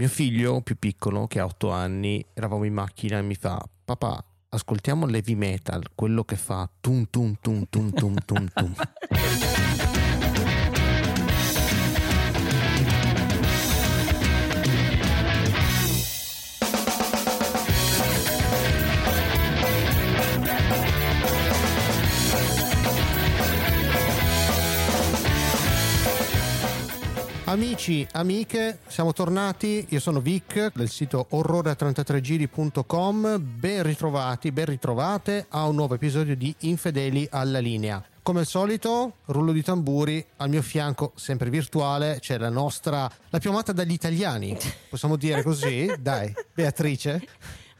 Mio figlio più piccolo, che ha 8 anni, eravamo in macchina e mi fa: Papà, ascoltiamo l'heavy metal, quello che fa tum tum tum tum tum tum tum. Amici, amiche, siamo tornati. Io sono Vic del sito orrore33giri.com. Ben ritrovati, ben ritrovate a un nuovo episodio di Infedeli alla linea. Come al solito, rullo di tamburi, al mio fianco, sempre virtuale, c'è la nostra, la più amata dagli italiani. Possiamo dire così? Dai, Beatrice.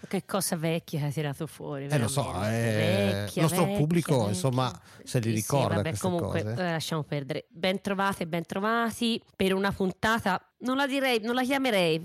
Che cosa vecchia hai tirato fuori? Eh, lo so, eh, vecchia, il nostro vecchia, pubblico, vecchia. insomma, se li ricorda. Sì, vabbè, comunque, cose. Eh, lasciamo perdere. Ben trovate, ben trovati per una puntata, non la direi, non la chiamerei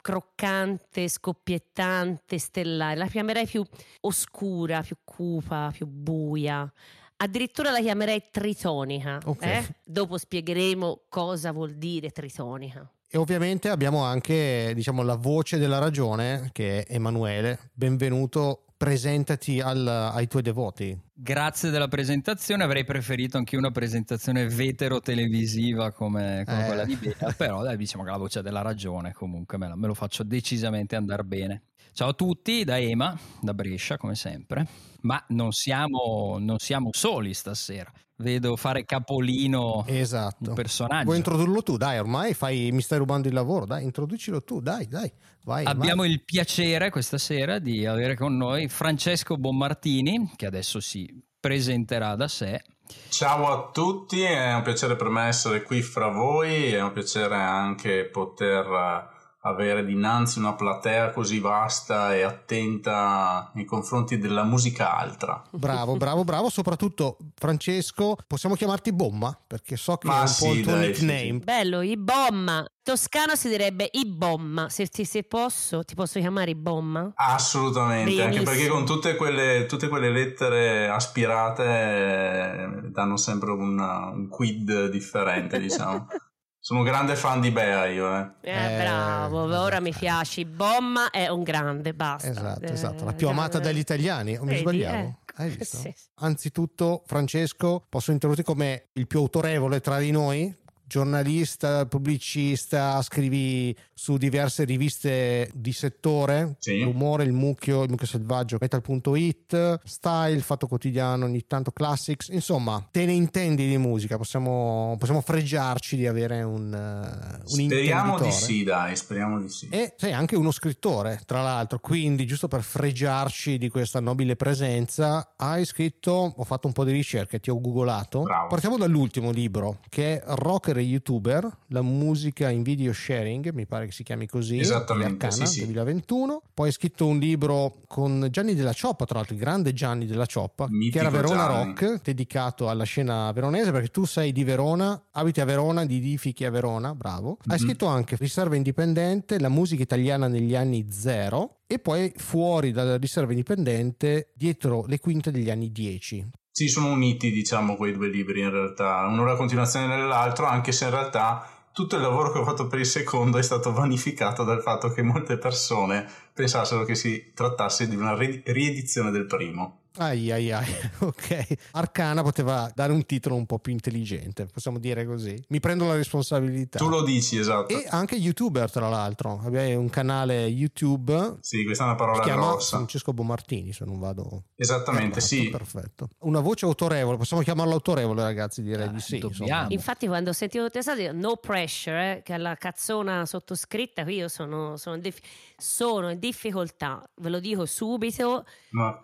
croccante, scoppiettante, stellare, la chiamerei più oscura, più cupa, più buia. Addirittura la chiamerei tritonica. Okay. Eh? Dopo spiegheremo cosa vuol dire tritonica. E ovviamente abbiamo anche diciamo, la voce della ragione che è Emanuele. Benvenuto, presentati al, ai tuoi devoti. Grazie della presentazione, avrei preferito anche una presentazione vetero-televisiva come, come eh. quella di Bea, però dai, diciamo che la voce della ragione comunque me, la, me lo faccio decisamente andare bene. Ciao a tutti, da Ema, da Brescia come sempre, ma non siamo, non siamo soli stasera vedo fare capolino esatto. un personaggio. Vuoi introdurlo tu? Dai, ormai fai, mi stai rubando il lavoro, dai, introducilo tu, dai, dai. Vai, Abbiamo vai. il piacere questa sera di avere con noi Francesco Bommartini, che adesso si presenterà da sé. Ciao a tutti, è un piacere per me essere qui fra voi, è un piacere anche poter avere dinanzi una platea così vasta e attenta nei confronti della musica altra. Bravo, bravo, bravo. Soprattutto Francesco, possiamo chiamarti Bomma? Perché so che Ma è un sì, po' il tuo dai, nickname. Sì, sì. Bello, i Bomma. Toscano si direbbe i Bomma. Se, ti, se posso, ti posso chiamare i Bomma? Assolutamente, Benissimo. anche perché con tutte quelle, tutte quelle lettere aspirate eh, danno sempre un, un quid differente, diciamo. Sono un grande fan di Bea io, eh. eh, eh bravo, ora mi piaci. Bomma è un grande, basta. Esatto, esatto. La più amata dagli italiani, o mi sbagliavo? Eh. Hai visto? Sì. Anzitutto, Francesco, posso introdurti come il più autorevole tra di noi? Giornalista, pubblicista, scrivi su diverse riviste di settore, sì. l'umore, il mucchio, il mucchio selvaggio, metal.it, style, fatto quotidiano, ogni tanto classics, insomma, te ne intendi di musica, possiamo, possiamo fregiarci di avere un, uh, un Speriamo di sì, dai, speriamo di sì. E sei anche uno scrittore, tra l'altro, quindi giusto per fregiarci di questa nobile presenza, hai scritto, ho fatto un po' di ricerche, ti ho googolato. Bravo. Partiamo dall'ultimo libro, che è Rocker essere youtuber, la musica in video sharing, mi pare che si chiami così, Esattamente, Arcana, sì, 2021. Poi hai scritto un libro con Gianni della Cioppa, tra l'altro il grande Gianni della Cioppa, Mitico che era Verona Gianni. Rock, dedicato alla scena veronese, perché tu sei di Verona, abiti a Verona, nidifichi a Verona, bravo. Mm-hmm. Hai scritto anche Riserva Indipendente, la musica italiana negli anni zero, e poi fuori dalla riserva indipendente, dietro le quinte degli anni 10. Sì, sono uniti, diciamo, quei due libri in realtà, uno la continuazione dell'altro, anche se in realtà tutto il lavoro che ho fatto per il secondo è stato vanificato dal fatto che molte persone pensassero che si trattasse di una riedizione del primo. Ai ai ai, ok. Arcana poteva dare un titolo un po' più intelligente, possiamo dire così. Mi prendo la responsabilità. Tu lo dici, esatto. E anche youtuber, tra l'altro. Abbiamo un canale YouTube. Sì, questa è una parola si chiama grossa. Francesco Bomartini, se non vado. Esattamente, errato, sì. Perfetto. Una voce autorevole, possiamo chiamarlo autorevole, ragazzi, direi ah, di sì. Infatti, quando ho sentito te stato, no pressure, eh, che è la cazzona sottoscritta, qui io sono, sono, dif- sono in difficoltà, ve lo dico subito,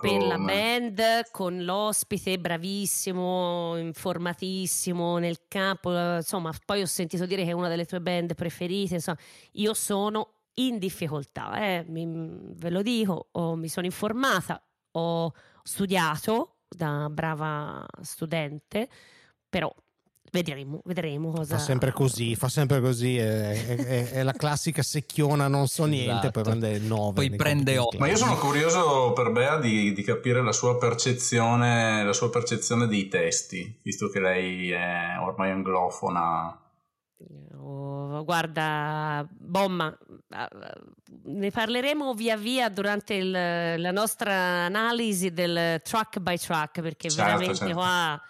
per la band band con l'ospite bravissimo, informatissimo nel campo, insomma, poi ho sentito dire che è una delle tue band preferite, insomma, io sono in difficoltà, eh, mi, ve lo dico, ho, mi sono informata, ho studiato da brava studente, però Vedremo, vedremo cosa. Fa sempre così, fa sempre così. È, è, è la classica secchiona, non so niente, esatto. poi prende 9. Poi prende 8. Ma io sono curioso per Bea di, di, capire la sua percezione, la sua percezione dei testi, visto che lei è ormai anglofona Oh, guarda, Bomma, ne parleremo via via durante il, la nostra analisi del track by track perché certo, veramente certo. qua...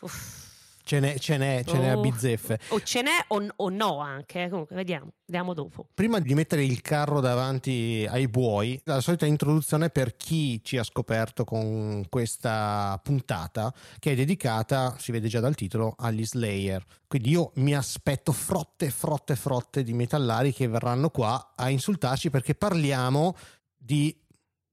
Uff Ce n'è, ce n'è, ce n'è a oh. bizzeffe. O ce n'è o, o no anche, eh. comunque vediamo, vediamo dopo. Prima di mettere il carro davanti ai buoi, la solita introduzione per chi ci ha scoperto con questa puntata che è dedicata, si vede già dal titolo, agli Slayer. Quindi io mi aspetto frotte, frotte, frotte di metallari che verranno qua a insultarci perché parliamo di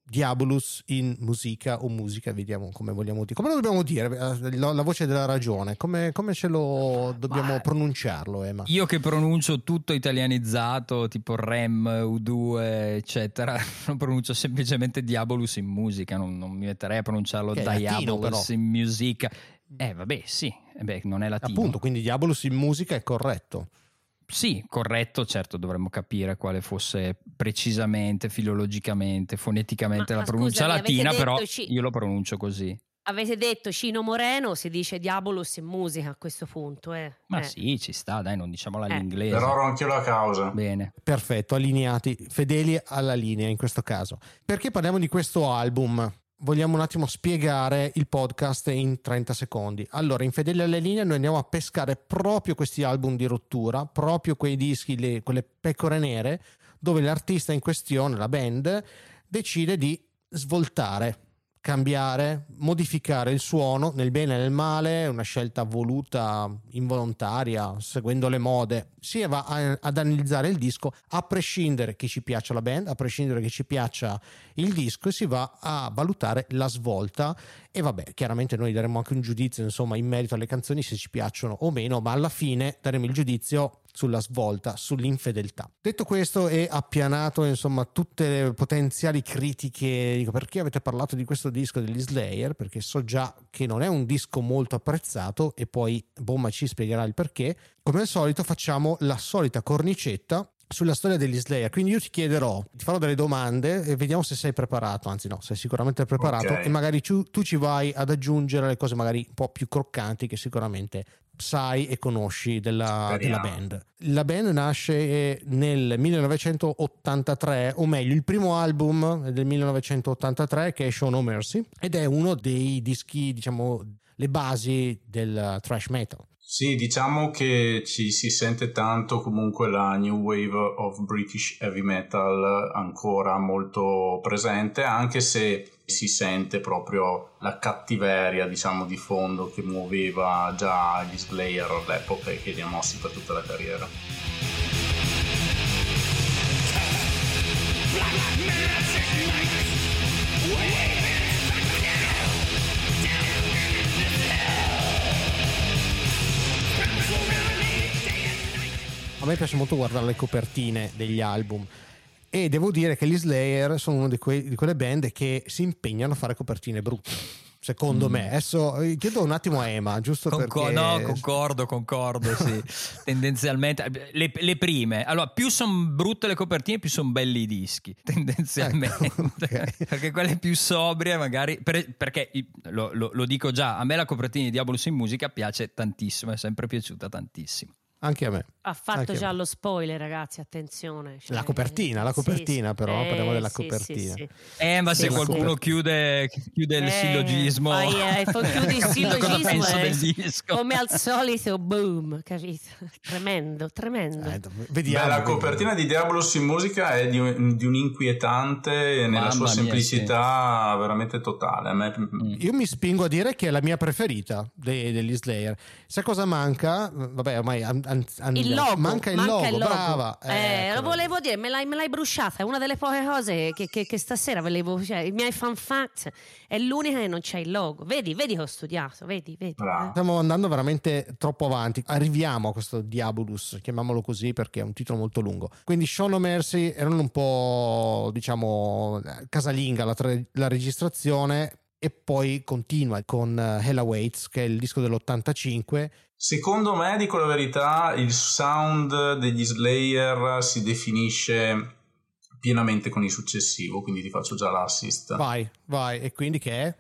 Diabolus in musica o musica, vediamo come vogliamo dire. Come lo dobbiamo dire? Eh, la, la voce della ragione, come, come ce lo dobbiamo Ma pronunciarlo, Emma? Io che pronuncio tutto italianizzato, tipo Rem, U2, eccetera, lo pronuncio semplicemente Diabolus in musica, non, non mi metterei a pronunciarlo che Diabolus in musica. Eh, vabbè, sì, eh beh, non è latino. Appunto, quindi Diabolus in musica è corretto. Sì, corretto, certo dovremmo capire quale fosse precisamente, filologicamente, foneticamente ma, la ma pronuncia scusami, latina, però C- io lo pronuncio così. Avete detto Cino Moreno, si dice Diabolus in musica a questo punto. Eh. Ma eh. sì, ci sta, dai, non diciamola eh. all'inglese. Però ero anch'io la causa. Bene. Perfetto, allineati, fedeli alla linea in questo caso. Perché parliamo di questo album? Vogliamo un attimo spiegare il podcast in 30 secondi. Allora, in Fedele alle linee noi andiamo a pescare proprio questi album di rottura, proprio quei dischi, le, quelle pecore nere, dove l'artista in questione, la band, decide di svoltare cambiare, modificare il suono nel bene e nel male, una scelta voluta, involontaria, seguendo le mode, si va a, ad analizzare il disco a prescindere che ci piaccia la band, a prescindere che ci piaccia il disco e si va a valutare la svolta. E vabbè, chiaramente noi daremo anche un giudizio insomma in merito alle canzoni se ci piacciono o meno, ma alla fine daremo il giudizio sulla svolta, sull'infedeltà. Detto questo e appianato insomma tutte le potenziali critiche, dico perché avete parlato di questo disco degli Slayer, perché so già che non è un disco molto apprezzato e poi Bomma ci spiegherà il perché. Come al solito facciamo la solita cornicetta sulla storia degli Slayer. Quindi io ti chiederò, ti farò delle domande e vediamo se sei preparato. Anzi, no, sei sicuramente preparato okay. e magari tu, tu, ci vai ad aggiungere le cose magari un po' più croccanti che sicuramente sai e conosci della, della, band. La band nasce eh, nel 1983, o meglio, il primo album del 1983 che è Show No Mercy ed è uno dei dischi, diciamo, le basi del thrash metal. Sì, diciamo che ci si sente tanto comunque la new wave of British heavy metal ancora molto presente, anche se si sente proprio la cattiveria, diciamo, di fondo che muoveva già gli Slayer all'epoca e che li ha mossi per tutta la carriera. A me piace molto guardare le copertine degli album e devo dire che gli Slayer sono una di, que- di quelle band che si impegnano a fare copertine brutte secondo mm. me. Adesso eh, chiedo un attimo a Emma, giusto Concor- perché... No, concordo, concordo, sì. tendenzialmente, le, le, prime. Allora, più sono brutte le copertine, più sono belli i dischi, tendenzialmente. Ecco, okay. perché quelle più sobrie magari... Per, perché, lo, lo, lo, dico già, a me la copertina di Diabolus in musica piace tantissimo, è sempre piaciuta tantissimo. Anche a me. Ha fatto già lo spoiler, ragazzi, attenzione. Cioè... La copertina, la copertina sì, però, eh, parliamo della sì, copertina. Sì, eh, ma se qualcuno chiude, chiude, il eh, sillogismo... Poi, eh, chiudi il sillogismo eh, come al solito, boom, capito? Tremendo, tremendo. Eh, vediamo. Beh, la copertina di Diablos in musica è di un, di un inquietante nella Mamma sua semplicità mia, veramente totale. Me... Mm. Io mi spingo a dire che è la mia preferita dei, degli Slayer. Sai cosa manca? Vabbè, ormai an, an, il logo, manca il manca logo, il logo. brava. Eh, eh, lo volevo dire, me l'hai, me l'hai, bruciata. È una delle poche cose che, che, che stasera volevo. Cioè, I miei fan fact è l'unica che non c'è il logo. Vedi, vedi che ho studiato. Vedi, vedi. Eh. Stiamo andando veramente troppo avanti. Arriviamo a questo Diabolus, chiamiamolo così perché è un titolo molto lungo. Quindi Sean o Mercy erano un po', diciamo, casalinga la, tre, la registrazione e poi continua con uh, Hella Waits che è il disco dell'85 Secondo me, dico la verità, il sound degli Slayer si definisce pienamente con il successivo, quindi ti faccio già l'assist. Vai, vai, e quindi che è?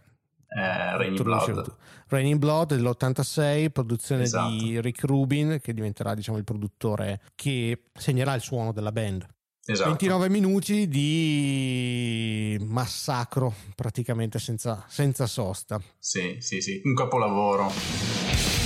eh, Raining Blood. Raining Blood dell'86, produzione esatto. di Rick Rubin, che diventerà diciamo, il produttore che segnerà il suono della band. Esatto. 29 minuti di massacro praticamente senza, senza sosta. Sì, sì, sì, un capolavoro.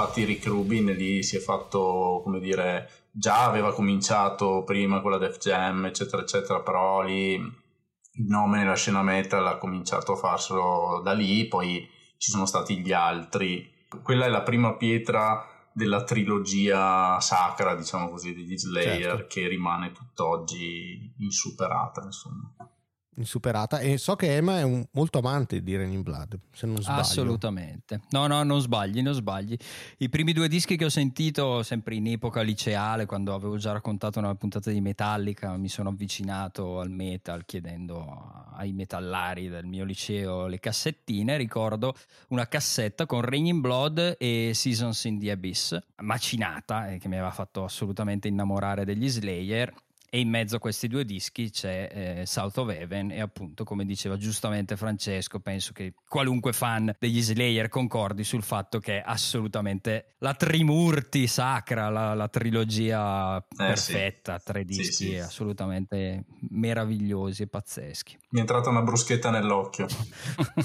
Infatti Rick Rubin lì si è fatto, come dire, già aveva cominciato prima con la Def Jam, eccetera, eccetera, però lì il nome nella scena metal ha cominciato a farselo da lì, poi ci sono stati gli altri. Quella è la prima pietra della trilogia sacra, diciamo così, degli Slayer, certo. che rimane tutt'oggi insuperata, insomma insuperata e so che Emma è un, molto amante di Raining Blood se non sbaglio. Assolutamente. No no non sbagli non sbagli. I primi due dischi che ho sentito sempre in epoca liceale quando avevo già raccontato una puntata di Metallica mi sono avvicinato al metal chiedendo ai metallari del mio liceo le cassettine. Ricordo una cassetta con Raining Blood e Seasons in the Abyss macinata e che mi aveva fatto assolutamente innamorare degli Slayer e in mezzo a questi due dischi c'è eh, South of Heaven e appunto come diceva giustamente Francesco penso che qualunque fan degli Slayer concordi sul fatto che è assolutamente la Trimurti sacra la, la trilogia eh, perfetta sì. tre dischi sì, sì. assolutamente meravigliosi e pazzeschi mi è entrata una bruschetta nell'occhio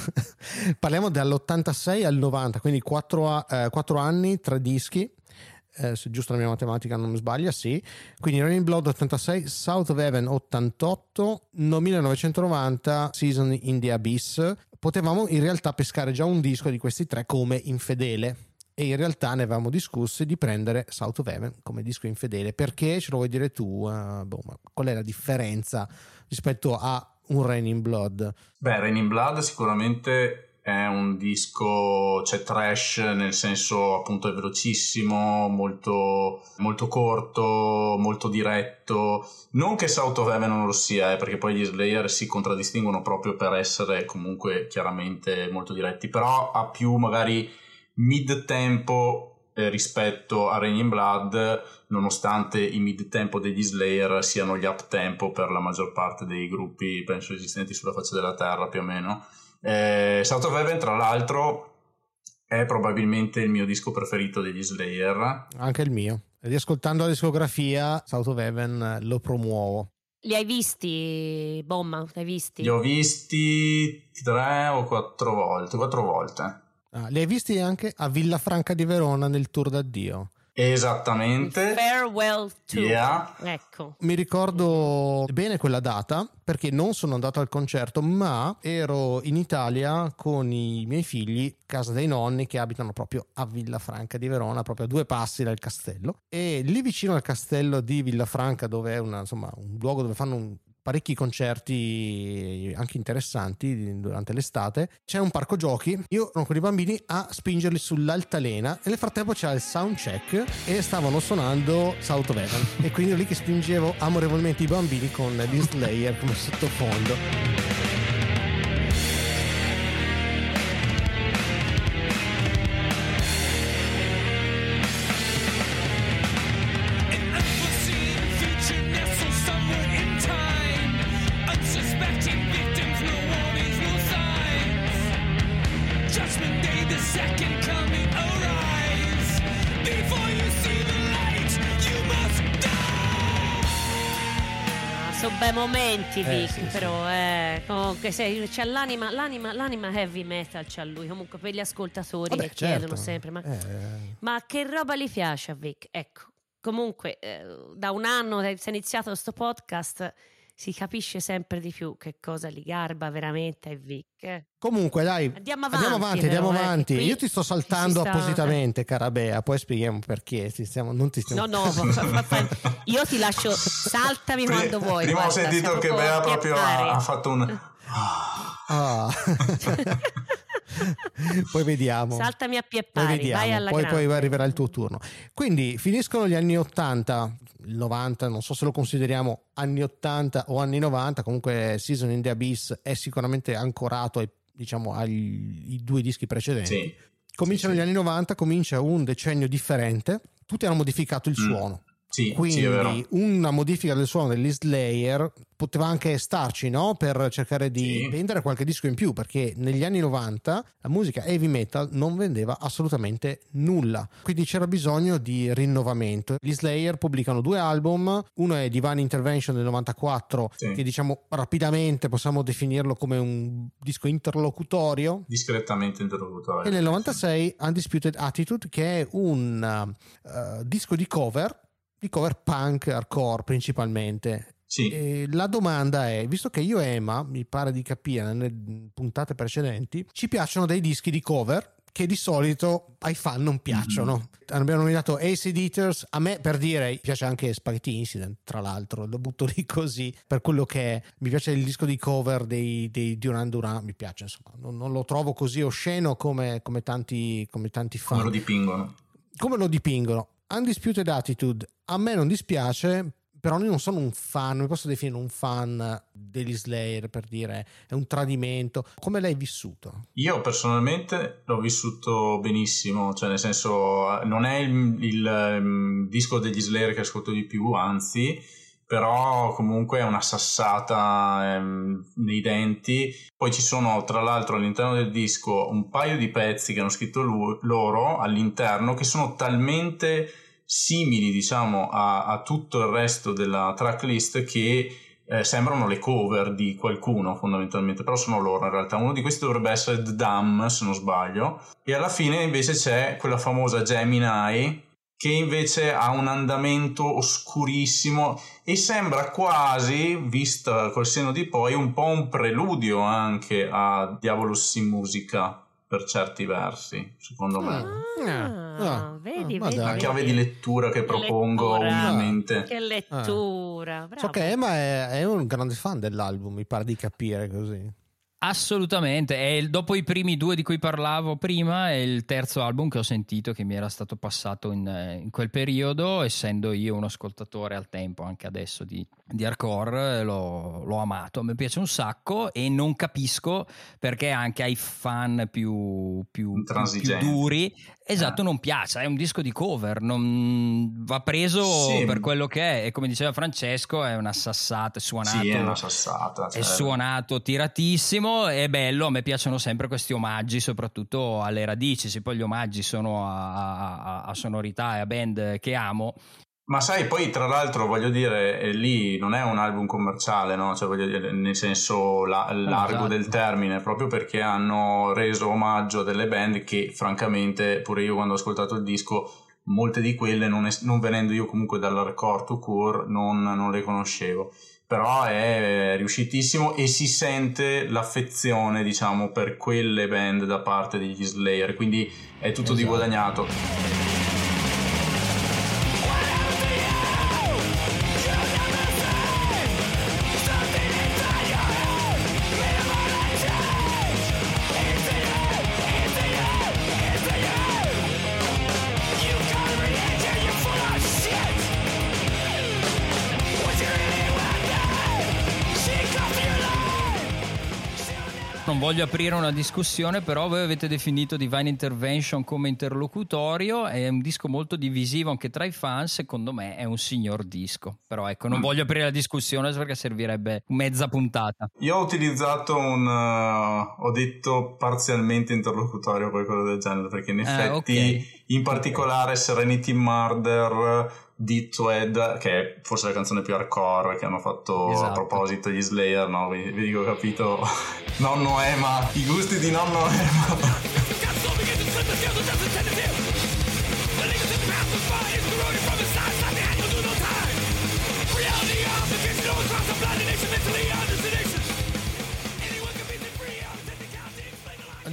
parliamo dall'86 al 90 quindi 4, eh, 4 anni tre dischi eh, se giusto la mia matematica non mi sbaglia, sì. Quindi Raining Blood 86, South of Heaven 88, no 1990, Season in the Abyss. Potevamo in realtà pescare già un disco di questi tre come infedele. E in realtà ne avevamo discusso di prendere South of Heaven come disco infedele. Perché? Ce lo vuoi dire tu? Uh, boh, qual è la differenza rispetto a un Raining Blood? Beh Raining Blood sicuramente è un disco, cioè trash nel senso appunto è velocissimo, molto, molto corto, molto diretto. Non che South of Heaven non lo sia, eh, perché poi gli Slayer si contraddistinguono proprio per essere comunque chiaramente molto diretti, però ha più magari mid tempo eh, rispetto a Raining Blood, nonostante i mid tempo degli Slayer siano gli up tempo per la maggior parte dei gruppi, penso esistenti sulla faccia della terra più o meno eh, South of Heaven, tra l'altro, è probabilmente il mio disco preferito degli Slayer. Anche il mio. Riascoltando la discografia, South of Heaven lo promuovo. Li hai visti, Bomma? Li hai visti? Li ho visti tre o quattro volte. Quattro volte. Ah, li hai visti anche a Villafranca di Verona nel tour d'addio? Esattamente. Farewell to. Yeah. Ecco. Mi ricordo bene quella data perché non sono andato al concerto, ma ero in Italia con i miei figli, casa dei nonni che abitano proprio a Villafranca di Verona, proprio a due passi dal castello. E lì vicino al castello di Villafranca, dove è una, insomma, un luogo dove fanno un parecchi concerti anche interessanti durante l'estate. C'è un parco giochi. Io ero con i bambini a spingerli sull'altalena e nel frattempo c'era il sound check e stavano suonando South of Heaven. e quindi lì che spingevo amorevolmente i bambini con gli Slayer come sottofondo. Momenti, eh, Vic, sì, però sì. Eh, comunque se, c'è l'anima, l'anima, l'anima, heavy metal c'ha lui, comunque per gli ascoltatori Vabbè, che certo. chiedono sempre, ma, eh. ma, che roba gli piace a Vic? Ecco, comunque eh, da un anno che si è iniziato questo podcast si capisce sempre di più che cosa li garba veramente a Vic. Comunque, dai, andiamo avanti. Andiamo avanti, però, andiamo eh, avanti. Io ti sto saltando sta... appositamente, cara Bea, poi spieghiamo perché. Ti stiamo, non ti stiamo... No, no, io ti lascio, saltami quando vuoi. Prima guarda, ho sentito che Bea proprio ha, ha, fatto un. Ah. poi vediamo. Saltami a pie pari, poi, vai alla poi, poi arriverà il tuo turno. Quindi finiscono gli anni 80, il 90, non so se lo consideriamo anni 80 o anni 90, comunque Season in the Abyss è sicuramente ancorato ai, diciamo, ai due dischi precedenti. Sì. Cominciano sì, gli anni 90, comincia un decennio differente, tutti hanno modificato il mm. suono sì, Quindi sì, una modifica del suono degli Slayer poteva anche starci no? per cercare di sì. vendere qualche disco in più perché negli anni 90 la musica heavy metal non vendeva assolutamente nulla quindi c'era bisogno di rinnovamento gli Slayer pubblicano due album uno è Divine Intervention del 94 sì. che diciamo rapidamente possiamo definirlo come un disco interlocutorio discretamente interlocutorio e nel 96 Undisputed Attitude che è un uh, disco di cover di cover punk hardcore principalmente. Sì. E la domanda è, visto che io e Emma, mi pare di capire nelle puntate precedenti, ci piacciono dei dischi di cover che di solito ai fan non piacciono. Mm-hmm. Abbiamo nominato Acid Eaters, a me per dire piace anche Spaghetti Incident, tra l'altro, lo butto lì così per quello che è. Mi piace il disco di cover dei, dei Duran Duran, mi piace insomma, non, non lo trovo così osceno come, come, tanti, come tanti fan. Come lo dipingono. Come lo dipingono. Undisputed Attitude a me non dispiace però io non sono un fan, mi posso definire un fan degli Slayer per dire è un tradimento. Come l'hai vissuto? Io personalmente l'ho vissuto benissimo, cioè nel senso non è il, il, ehm, disco degli Slayer che ascolto di più, anzi, però comunque è una sassata ehm, nei denti. Poi ci sono tra l'altro all'interno del disco un paio di pezzi che hanno scritto lui, loro all'interno che sono talmente simili diciamo a, a tutto il resto della tracklist che eh, sembrano le cover di qualcuno fondamentalmente, però sono loro in realtà. Uno di questi dovrebbe essere The Dam, se non sbaglio. E alla fine invece c'è quella famosa Gemini che invece ha un andamento oscurissimo e sembra quasi, vista col seno di poi, un po' un preludio anche a Diabolus in musica per certi versi, secondo me. Ah, ah, vedi, ah, vedi, La chiave di lettura che propongo ovviamente. Che lettura. So che Emma è, è un grande fan dell'album, mi pare di capire così. Assolutamente, è il, dopo i primi due di cui parlavo prima, è il terzo album che ho sentito che mi era stato passato in, in quel periodo, essendo io un ascoltatore al tempo, anche adesso, di, di hardcore, l'ho, l'ho, amato, mi piace un sacco e non capisco perché anche ai fan più, più, più, duri Esatto, ah. non piace, è un disco di cover, non va preso sì. per quello che è e come diceva Francesco è una sassata, è suonato, sì, è, una sassata, cioè... è suonato tiratissimo, è bello, a me piacciono sempre questi omaggi soprattutto alle radici, se poi gli omaggi sono a, a, a sonorità e a band che amo, ma sai, poi tra l'altro voglio dire, eh, lì non è un album commerciale, no? Cioè, voglio dire, nel senso la, largo esatto. del termine, proprio perché hanno reso omaggio a delle band che francamente pure io quando ho ascoltato il disco, molte di quelle, non, es- non venendo io comunque dall'hardcore to core, non, non le conoscevo. Però è riuscitissimo e si sente l'affezione, diciamo, per quelle band da parte degli Slayer, quindi è tutto esatto. di guadagnato. Aprire una discussione, però voi avete definito Divine Intervention come interlocutorio, è un disco molto divisivo anche tra i fan, secondo me è un signor disco. Però ecco, non mm. voglio aprire la discussione perché servirebbe mezza puntata. Io ho utilizzato un... Uh, ho detto parzialmente interlocutorio qualcosa del genere, perché in effetti, eh, okay. In particolare Serenity Murder di Tweed, che è forse la canzone più hardcore che hanno fatto esatto. a proposito gli Slayer, no? Vedi che ho capito nonno Ema, i gusti di nonno Ema.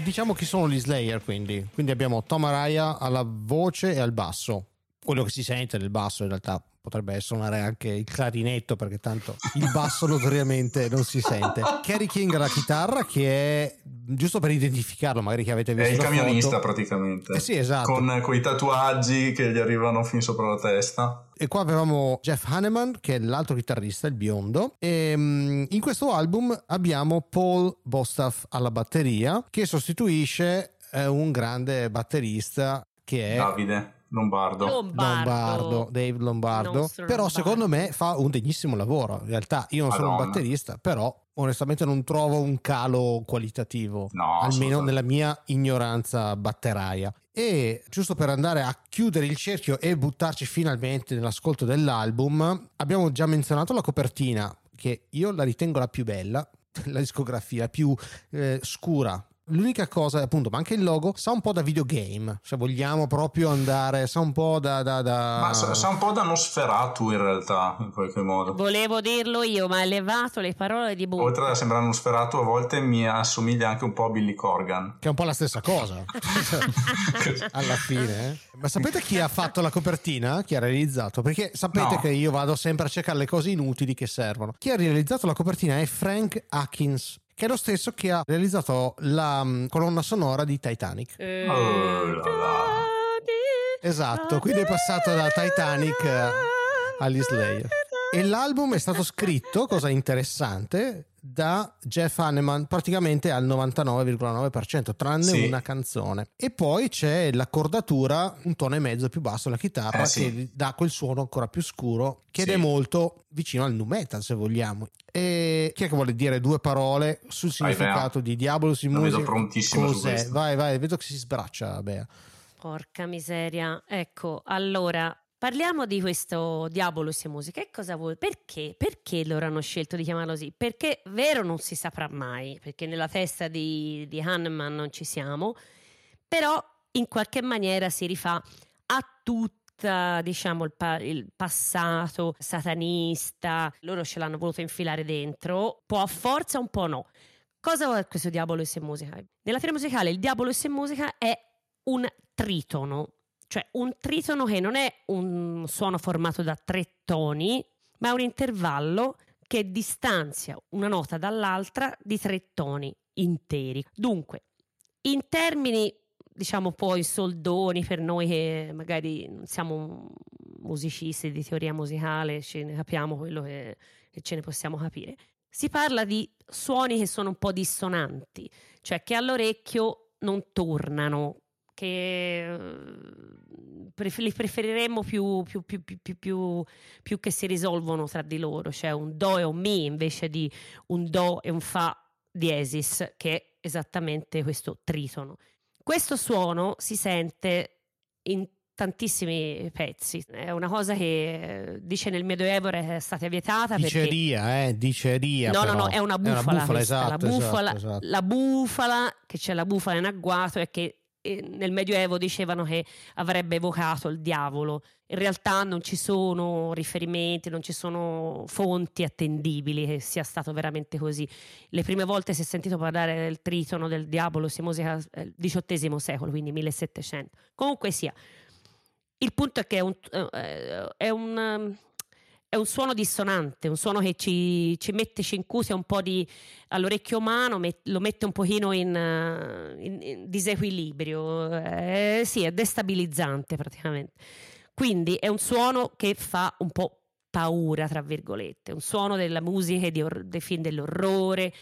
Diciamo chi sono gli Slayer quindi. Quindi abbiamo Tom Araya alla voce e al basso quello che si sente del basso in realtà potrebbe suonare anche il clarinetto perché tanto il basso notoriamente non si sente. Kerry King alla chitarra che è giusto per identificarlo, magari che avete visto. È il camionista foto. praticamente. Eh sì, esatto. Con i tatuaggi che gli arrivano fin sopra la testa. E qua avevamo Jeff Hanneman che è l'altro chitarrista, il biondo. E mm, in questo album abbiamo Paul Bostaff alla batteria che sostituisce eh, un grande batterista che è Davide. Lombardo. Lombardo. Lombardo Dave Lombardo. Però Lombardo. secondo me fa un degnissimo lavoro. In realtà io non Madonna. sono un batterista, però onestamente non trovo un calo qualitativo, no, almeno nella mia ignoranza batteraia. E giusto per andare a chiudere il cerchio e buttarci finalmente nell'ascolto dell'album, abbiamo già menzionato la copertina, che io la ritengo la più bella, la discografia più eh, scura L'unica cosa è appunto, ma anche il logo sa un po' da videogame, se vogliamo proprio andare, sa un po' da... da, da... Ma sa, sa, un po' da Nosferatu in realtà, in qualche modo. Volevo dirlo io, ma hai levato le parole di Boom. Oltre a sembrare Nosferatu, a volte mi assomiglia anche un po' a Billy Corgan. Che è un po' la stessa cosa, alla fine. Eh? Ma sapete chi ha fatto la copertina? Chi ha realizzato? Perché sapete no. che io vado sempre a cercare le cose inutili che servono. Chi ha realizzato la copertina è Frank Atkins che è lo stesso che ha realizzato la um, colonna sonora di Titanic. Eh, oh, esatto, quindi è passato da Titanic agli Slayer. E l'album è stato scritto, cosa interessante, da Jeff Hanneman praticamente al 99,9%, tranne sì. una canzone. E poi c'è l'accordatura un tono e mezzo più basso la chitarra eh, sì. che dà quel suono ancora più scuro, che sì. è molto vicino al nu metal, se vogliamo. E chi è che vuole dire due parole sul significato vai, di Diabolus in musica? Vedo prontissimo Cos'è? Vai, vai, vedo che si sbraccia, Bea. Porca miseria. Ecco, allora Parliamo di questo Diabolus e musica. Che cosa vuoi? Perché? Perché loro hanno scelto di chiamarlo così? Perché vero non si saprà mai, perché nella testa di, di Hanneman non ci siamo, però in qualche maniera si rifà a tutta diciamo il, pa- il, passato satanista, loro ce l'hanno voluto infilare dentro, può a forza un po' no. Cosa vuole questo Diabolo e musica? Nella teoria musicale il Diabolo e musica è un tritono, cioè un tritono che non è un suono formato da tre toni, ma è un intervallo che distanzia una nota dall'altra di tre toni interi. Dunque, in termini, diciamo poi soldoni per noi che magari non siamo musicisti di teoria musicale, ce ne capiamo quello che, che ce ne possiamo capire. Si parla di suoni che sono un po' dissonanti, cioè che all'orecchio non tornano, che li preferiremmo più, più, più, più, che si risolvono tra di loro, cioè un do e un mi invece di un do e un fa diesis, che è esattamente questo tritono. Questo suono si sente in tantissimi pezzi. È una cosa che dice nel Medioevo è stata vietata. Diceria, perché... eh, diceria. No, però. no, no, è una bufala. È una bufala, esatto, la, bufala esatto, esatto. la bufala, che c'è la bufala in agguato e che nel Medioevo dicevano che avrebbe evocato il diavolo. In realtà non ci sono riferimenti, non ci sono fonti attendibili che sia stato veramente così. Le prime volte si è sentito parlare del tritono del diavolo, si musica nel XVIII secolo, quindi 1700. Comunque sia, il punto è che è un, eh, è un è un suono dissonante, un suono che ci, ci mette, ci incusia un po' di, all'orecchio umano, met, lo mette un pochino in, in, in disequilibrio, eh, sì, è destabilizzante praticamente. Quindi è un suono che fa un po' paura, tra virgolette, un suono della musica di or- dei film dell'orrore,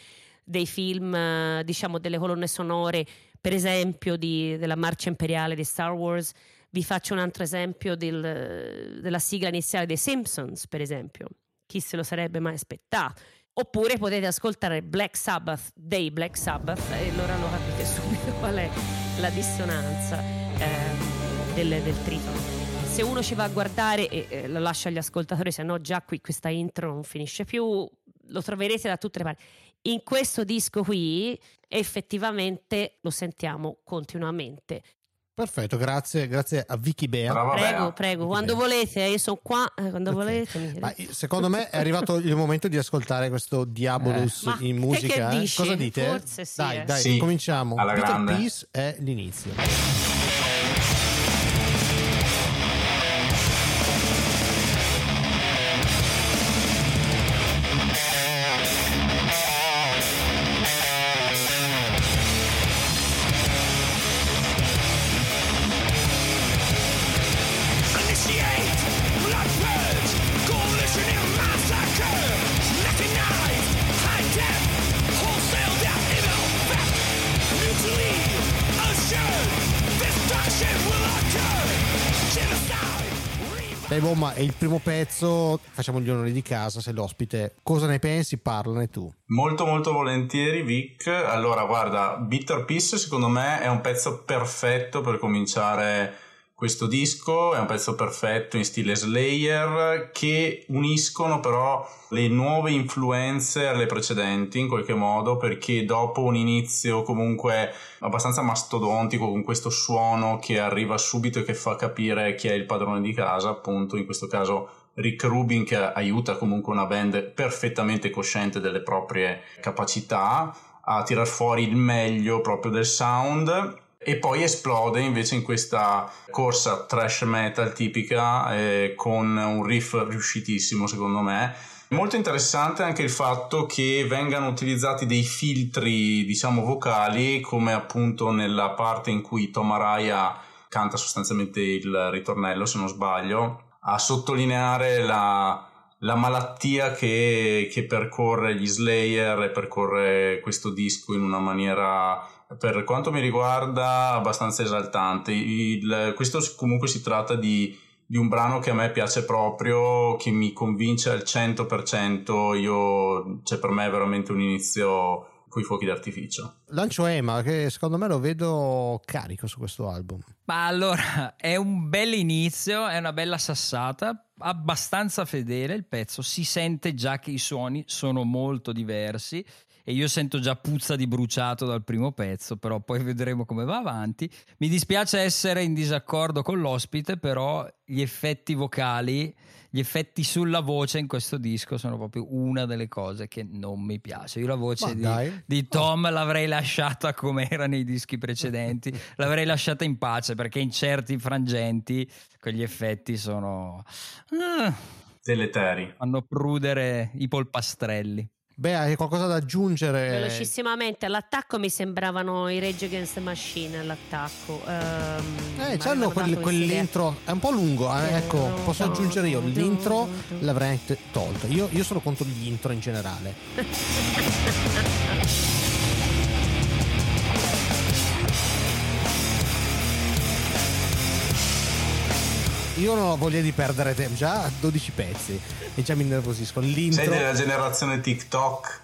dei film, diciamo, delle colonne sonore, per esempio di, della marcia imperiale di Star Wars, vi faccio un altro esempio del, della sigla iniziale dei Simpsons, per esempio. Chi se lo sarebbe mai aspettato? Oppure potete ascoltare Black Sabbath dei Black Sabbath e allora lo capite subito qual è la dissonanza eh, del, del tritono. Se uno ci va a guardare e eh, lo lascia agli ascoltatori, se no già qui questa intro non finisce più, lo troverete da tutte le parti. In questo disco qui effettivamente lo sentiamo continuamente. Perfetto, grazie, grazie a Vicky Bea. Brava prego, Bea. prego, quando Bea. volete, io sono qua, eh, quando okay. volete. Ma secondo me è arrivato il momento di ascoltare questo Diabolus eh. in musica. Che eh. Cosa dite? Forse sì. Dai, eh. dai, sì, cominciamo. Alla Peter grande. Peace è l'inizio. Boh, ma è il primo pezzo, facciamo gli onori di casa, sei l'ospite. Cosa ne pensi? Parlane tu. Molto molto volentieri Vic. Allora, guarda, Bitter Peace secondo me è un pezzo perfetto per cominciare questo disco è un pezzo perfetto in stile Slayer che uniscono però le nuove influenze alle precedenti in qualche modo perché dopo un inizio comunque abbastanza mastodontico con questo suono che arriva subito e che fa capire chi è il padrone di casa appunto in questo caso Rick Rubin che aiuta comunque una band perfettamente cosciente delle proprie capacità a tirar fuori il meglio proprio del sound e poi esplode invece in questa corsa trash metal tipica eh, con un riff riuscitissimo secondo me. Molto interessante anche il fatto che vengano utilizzati dei filtri diciamo vocali come appunto nella parte in cui Tom Araya canta sostanzialmente il ritornello se non sbaglio a sottolineare la, la malattia che, che, percorre gli Slayer e percorre questo disco in una maniera per quanto mi riguarda abbastanza esaltante. Il, questo comunque si tratta di, di, un brano che a me piace proprio, che mi convince al 100%, io, cioè per me è veramente un inizio con i fuochi d'artificio. Lancio Ema, che secondo me lo vedo carico su questo album. Ma allora, è un bel inizio, è una bella sassata, abbastanza fedele il pezzo, si sente già che i suoni sono molto diversi e io sento già puzza di bruciato dal primo pezzo, però poi vedremo come va avanti. Mi dispiace essere in disaccordo con l'ospite, però gli effetti vocali, gli effetti sulla voce in questo disco sono proprio una delle cose che non mi piace. Io la voce di, di, Tom l'avrei lasciata come era nei dischi precedenti, l'avrei lasciata in pace perché in certi frangenti quegli effetti sono... Uh, Deleteri. Fanno prudere i polpastrelli. Beh, hai qualcosa da aggiungere? Velocissimamente, all'attacco mi sembravano i Rage Against the Machine all'attacco. Um, eh, c'hanno quel, quell'intro, è un po' lungo, eh, ecco, posso aggiungere io, l'intro l'avrei tolto. Io, io sono contro gli intro in generale. io non ho voglia di perdere tempo, già 12 pezzi e già mi innervosisco. L'intro... Sei della generazione TikTok?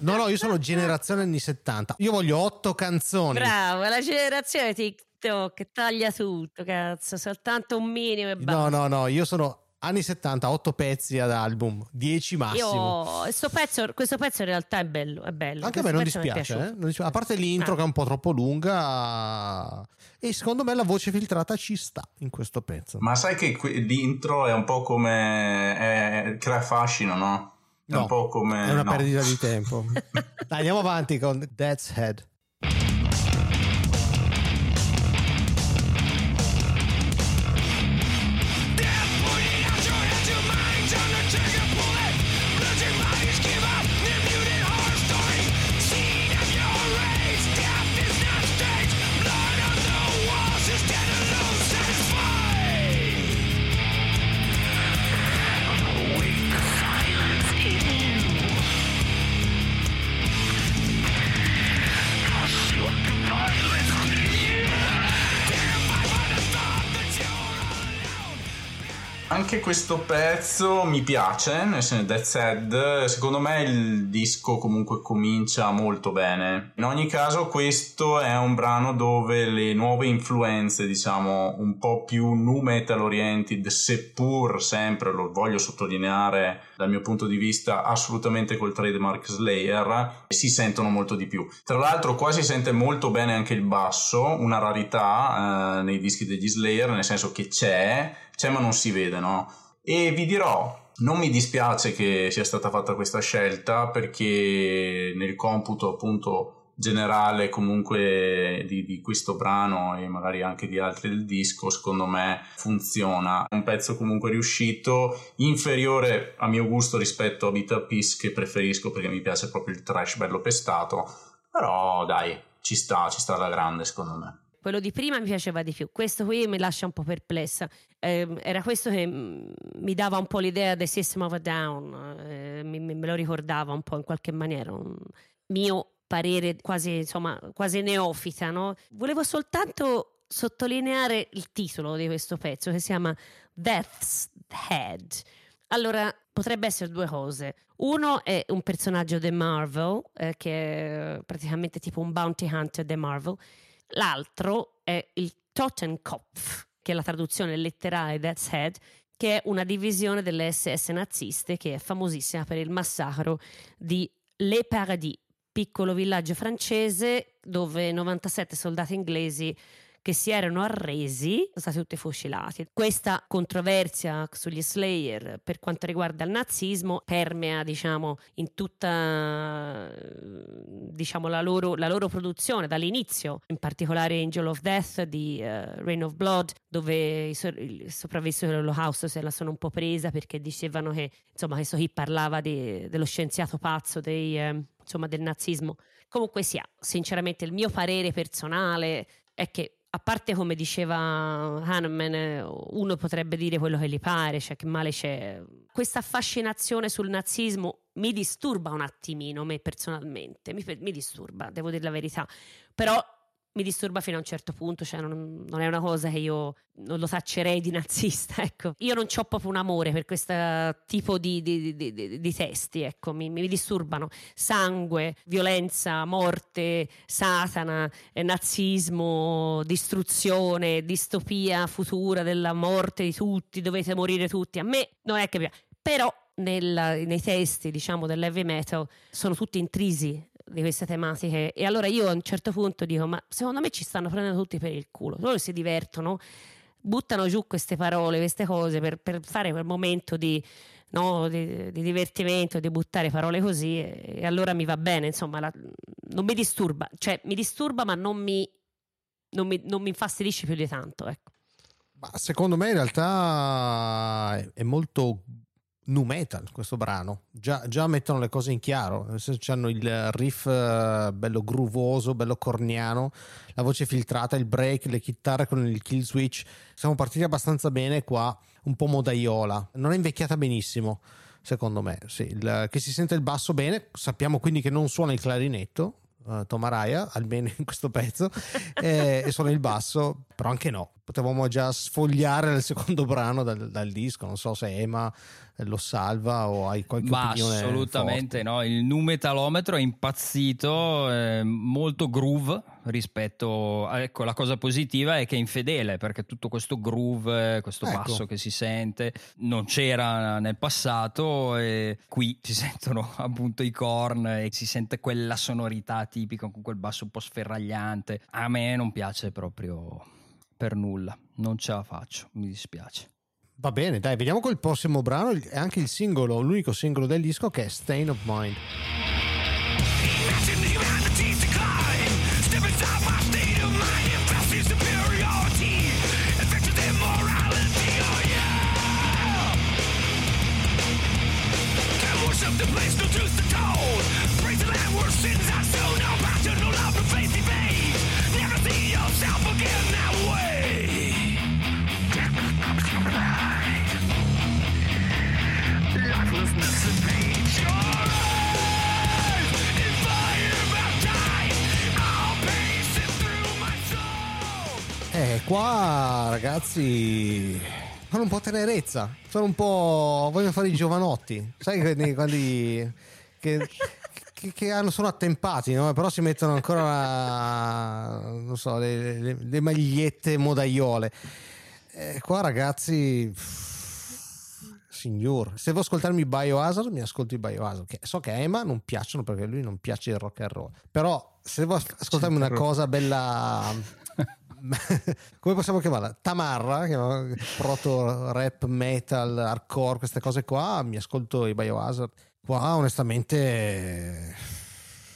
No, no, io sono generazione anni 70. Io voglio otto canzoni. Bravo, la generazione TikTok che taglia tutto, cazzo, soltanto un minimo e basta. No, no, no, io sono anni 70, 8 pezzi ad album, 10 massimo. Io, pezzo, questo pezzo in realtà è bello, è bello. Anche a me non dispiace, eh? a parte l'intro ah. che è un po' troppo lunga e secondo me la voce filtrata ci sta in questo pezzo. Ma sai che l'intro è un po' come è, crea fascino, no? È no, un po' come è una no. perdita di tempo. Dai, andiamo avanti con Dead's Head. Questo pezzo mi piace, nel senso Dead Sad, secondo me il disco comunque comincia molto bene. In ogni caso questo è un brano dove le nuove influenze, diciamo, un po' più nu metal oriented, seppur sempre, lo voglio sottolineare dal mio punto di vista, assolutamente col trademark Slayer, si sentono molto di più. Tra l'altro qua si sente molto bene anche il basso, una rarità eh, nei dischi degli Slayer, nel senso che c'è, c'è ma non si vede, no? E vi dirò, non mi dispiace che sia stata fatta questa scelta perché nel computo appunto generale comunque di, di, questo brano e magari anche di altri del disco secondo me funziona. Un pezzo comunque riuscito inferiore a mio gusto rispetto a Bitter Peace che preferisco perché mi piace proprio il trash bello pestato. Però dai ci sta ci sta alla grande secondo me quello di prima mi piaceva di più, questo qui mi lascia un po' perplessa. Eh, era questo che mm, mi dava un po' l'idea del System of a Down, eh, mi, me lo ricordava un po' in qualche maniera, un mio parere quasi, insomma, quasi neofita. No? Volevo soltanto sottolineare il titolo di questo pezzo che si chiama Death's Head. Allora, potrebbe essere due cose. Uno è un personaggio di Marvel, eh, che è praticamente tipo un bounty hunter di Marvel. L'altro è il Totenkopf, che è la traduzione letterale Death's Head, che è una divisione delle SS naziste che è famosissima per il massacro di Le Paradis, piccolo villaggio francese dove 97 soldati inglesi che si erano arresi sono stati tutti fucilati. Questa controversia sugli Slayer per quanto riguarda il nazismo permea diciamo in tutta diciamo, la, loro, la loro produzione dall'inizio, in particolare Angel of Death di uh, Reign of Blood dove i, so- i sopravvissuti dell'olocausto se la sono un po' presa perché dicevano che insomma questo qui parlava di, dello scienziato pazzo dei, eh, insomma, del nazismo comunque sia sinceramente il mio parere personale è che a parte come diceva Hahnemann, uno potrebbe dire quello che gli pare, cioè che male c'è. Questa affascinazione sul nazismo mi disturba un attimino, me personalmente, mi, mi disturba, devo dire la verità. Però mi disturba fino a un certo punto, cioè non, non, è una cosa che io non lo taccerei di nazista, ecco. Io non ho proprio un amore per questo tipo di, di, di, di testi, ecco, mi, mi, disturbano. Sangue, violenza, morte, Satana, eh, nazismo, distruzione, distopia futura della morte di tutti, dovete morire tutti. A me non è che però nella, nei testi, diciamo, dell'heavy metal sono tutti intrisi di queste tematiche. E allora io a un certo punto dico ma secondo me ci stanno prendendo tutti per il culo loro si divertono buttano giù queste parole queste cose per, per fare quel momento di, no, di, di, divertimento di buttare parole così e, e allora mi va bene insomma la, non mi disturba. Cioè mi disturba ma non mi, non mi, non mi infastidisce più di tanto ecco. Ma secondo me in realtà è molto nu metal questo brano. Già, già, mettono le cose in chiaro hanno il riff uh, bello groovoso bello corniano la voce filtrata il break le chitarre con il kill switch. Siamo partiti abbastanza bene qua un po' modaiola. Non è invecchiata benissimo secondo me sì, il, che si sente il basso bene sappiamo quindi che non suona il clarinetto uh, Tom almeno in questo pezzo, e, e suona il basso, però anche no. Potevamo già sfogliare il secondo brano dal, dal disco, non so se Ema lo salva o hai qualche Ma opinione assolutamente forte. no, il nu metalometro è impazzito, eh, molto groove rispetto a, ecco la cosa positiva è che è infedele perché tutto questo groove, questo ecco. basso che si sente non c'era nel passato e qui si sentono appunto i corn e si sente quella sonorità tipica con quel basso un po' sferragliante. A me non piace proprio per nulla, non ce la faccio, mi dispiace. Va bene, dai, vediamo col prossimo brano, è anche il singolo, l'unico singolo del disco che è Stain of Mind. the place, no truth to told. Praise the land where sins are sown. No Eh, qua ragazzi fanno un po' tenerezza, sono un po'. vogliono fare i giovanotti, sai quelli, quelli che, che, che hanno, sono attempati, no? però si mettono ancora la, non so, le, le, le magliette modaiole. Eh, qua ragazzi. Signor, se devo ascoltarmi Biohazard, mi ascolto i Biohazard. Che so che a Emma non piacciono perché lui non piace il rock and roll. Però se devo ascoltarmi una cosa bella come possiamo chiamarla? Tamarra, proto rap, metal, hardcore, queste cose qua. Mi ascolto i Biohazard. Qua, onestamente,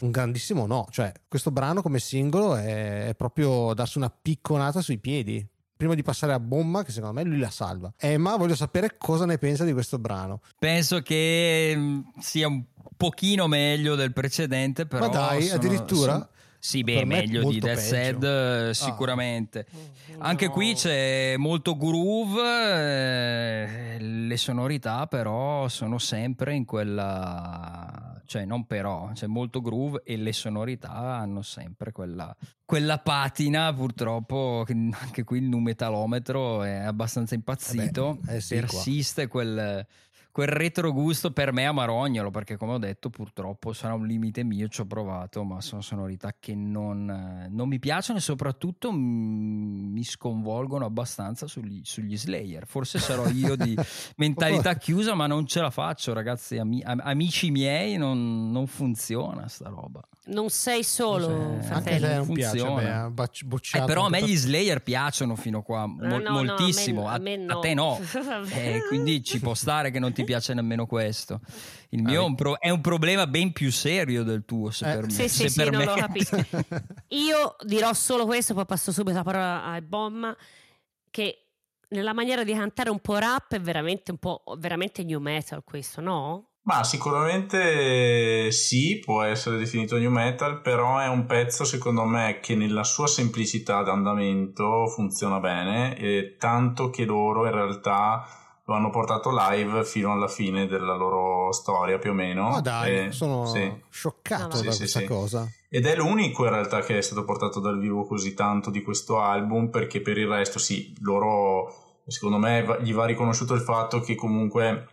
un grandissimo no. Cioè, questo brano come singolo è, è proprio darsi una picconata sui piedi prima di passare a Bomba, che secondo me lui la salva. Emma, voglio sapere cosa ne pensa di questo brano. Penso che mm, sia un pochino meglio del precedente, però. Ma dai, sono, addirittura. Sono, sì, beh, meglio di Death Head ah. sicuramente. Ah. Anche no. qui c'è molto groove, eh, le sonorità però sono sempre in quella cioè non però, c'è molto groove e le sonorità hanno sempre quella, quella patina, purtroppo anche qui il numetalometro è abbastanza impazzito, Vabbè, eh sì, persiste quel quel retrogusto per me a Marognolo, perché come ho detto purtroppo sarà un limite mio, ci ho provato, ma sono sonorità che non, non mi piacciono e soprattutto mi sconvolgono abbastanza sugli, sugli Slayer. Forse sarò io di mentalità chiusa, ma non ce la faccio ragazzi, Ami, amici miei, non, non funziona sta roba. Non sei solo, cioè, fratello. Anche non piace, beh, eh, però a me gli Slayer piacciono fino a qua, mo- no, moltissimo. No, a, me, a, me no. a, te no. eh, quindi ci può stare che non ti piace nemmeno questo. Il mio ah, è, un pro- è, un problema ben più serio del tuo, se eh, per me. Sì, sì, sì, non lo capisco. Io dirò solo questo, poi passo subito la parola a Bomma, che nella maniera di cantare un po' rap è veramente un po' veramente new metal questo, no? Ma sicuramente sì, può essere definito new metal, però è un pezzo secondo me che nella sua semplicità d'andamento funziona bene, e tanto che loro in realtà lo hanno portato live fino alla fine della loro storia più o meno. Ma dai, e, sono sì. scioccato sì, da sì, questa cosa. Ed è l'unico in realtà che è stato portato dal vivo così tanto di questo album, perché per il resto sì, loro secondo me gli va riconosciuto il fatto che comunque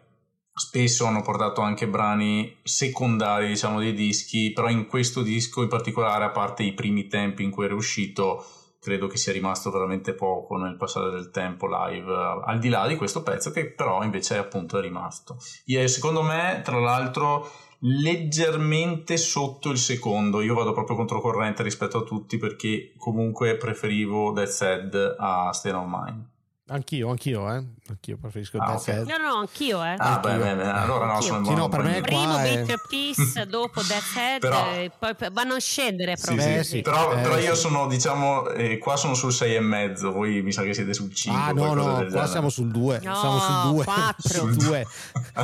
spesso hanno portato anche brani secondari, diciamo, dei dischi, però in questo disco in particolare, a parte i primi tempi in cui era uscito, credo che sia rimasto veramente poco nel passare del tempo live, al di là di questo pezzo che però invece è appunto rimasto. E secondo me, tra l'altro, leggermente sotto il secondo, io vado proprio controcorrente rispetto a tutti perché comunque preferivo Dead Sad a State of Mind. Anch'io, anch'io, eh. Anch'io preferisco ah, okay. No, no, anch'io, eh. Ah, beh, beh, beh, allora no, sono sì, no, per me Primo è... Bitter Peace, dopo Death Head, però... e poi vanno a scendere proprio. Sì, sì, sì. Però, eh, però, io sono, diciamo, eh, qua sono sul 6 e mezzo, voi mi sa che siete sul 5. Ah, no, no, qua siamo sul 2. No, siamo sul 2. 4. sul 2.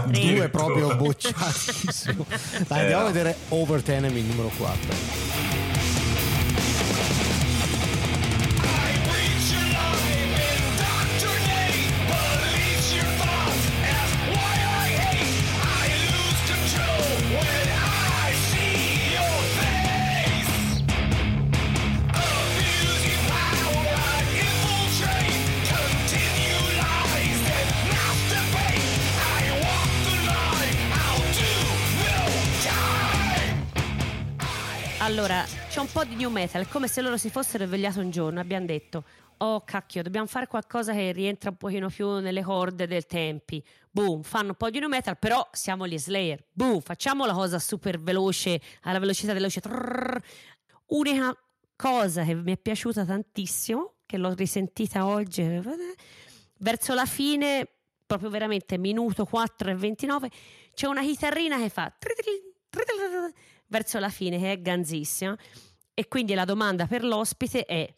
2 proprio bocciatissimo. Dai, andiamo a vedere Over Enemy numero 4. New metal, è come se loro si fossero svegliati un giorno, abbiamo detto, oh cacchio, dobbiamo fare qualcosa che rientra un pochino più nelle corde del tempi. Boom, fanno un po' di new metal, però siamo gli Slayer. Boom, facciamo la cosa super veloce, alla velocità luce. Trrr. Unica cosa che mi è piaciuta tantissimo, che l'ho risentita oggi, verso la fine, proprio veramente minuto 4 e 29, c'è una chitarrina che fa verso la fine che è ganzissima e quindi la domanda per l'ospite è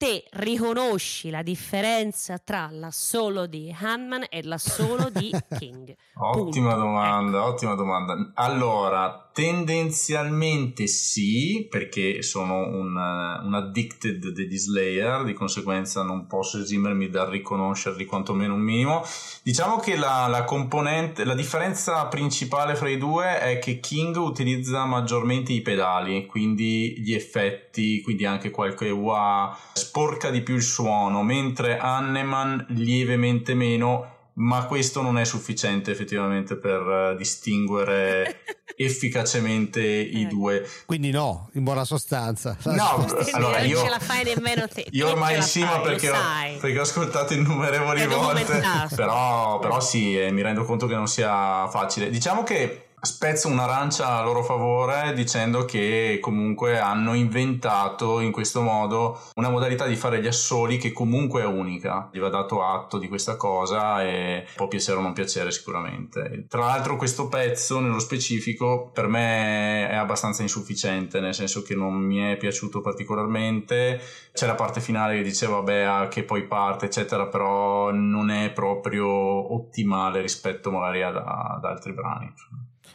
te riconosci la differenza tra l'assolo di Hanman e l'assolo di King? ottima domanda, ecco. ottima domanda. Allora, tendenzialmente sì, perché sono un, un, addicted degli Slayer, di conseguenza non posso esimermi dal riconoscerli quantomeno un minimo. Diciamo che la, la componente, la differenza principale fra i due è che King utilizza maggiormente i pedali, quindi gli effetti, quindi anche qualche wah sporca di più il suono, mentre Hanneman lievemente meno, ma questo non è sufficiente effettivamente per uh, distinguere efficacemente i eh. due. Quindi no, in buona sostanza. No, allora io, non ce la fai nemmeno te. Io ormai sì, ma perché ho, perché ho, ascoltato innumerevoli volte, però, però sì, eh, mi rendo conto che non sia facile. Diciamo che spezzo un'arancia a loro favore dicendo che comunque hanno inventato in questo modo una modalità di fare gli assoli che comunque è unica. Gli va dato atto di questa cosa e può piacere o non piacere sicuramente. Tra l'altro questo pezzo nello specifico per me è abbastanza insufficiente, nel senso che non mi è piaciuto particolarmente. C'è la parte finale che diceva vabbè che poi parte eccetera, però non è proprio ottimale rispetto magari ad, ad altri brani.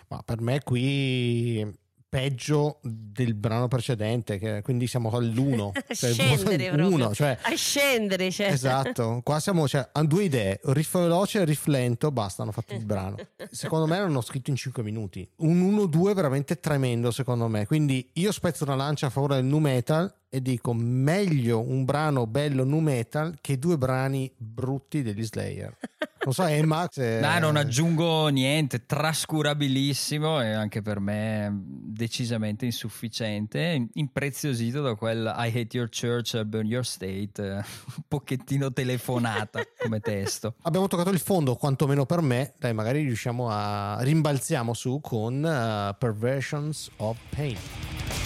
Ma per me qui peggio del brano precedente, che, quindi siamo all'uno. a cioè, scendere uno, cioè, a scendere. Cioè. Esatto, qua siamo, cioè, hanno due idee, riff veloce e riff lento, basta, hanno fatto il brano. Secondo me l'hanno scritto in 5 minuti. Un 1-2 veramente tremendo secondo me, quindi io spezzo una lancia a favore del nu metal e dico meglio un brano bello nu metal che due brani brutti degli Slayer. Non so, Emma. Se... No, non aggiungo niente, trascurabilissimo e anche per me decisamente insufficiente. Impreziosito da quel I hate your church, I burn your state, un pochettino telefonata come testo. Abbiamo toccato il fondo, quantomeno per me. Dai, magari riusciamo a rimbalziamo su con uh, Perversions of Pain.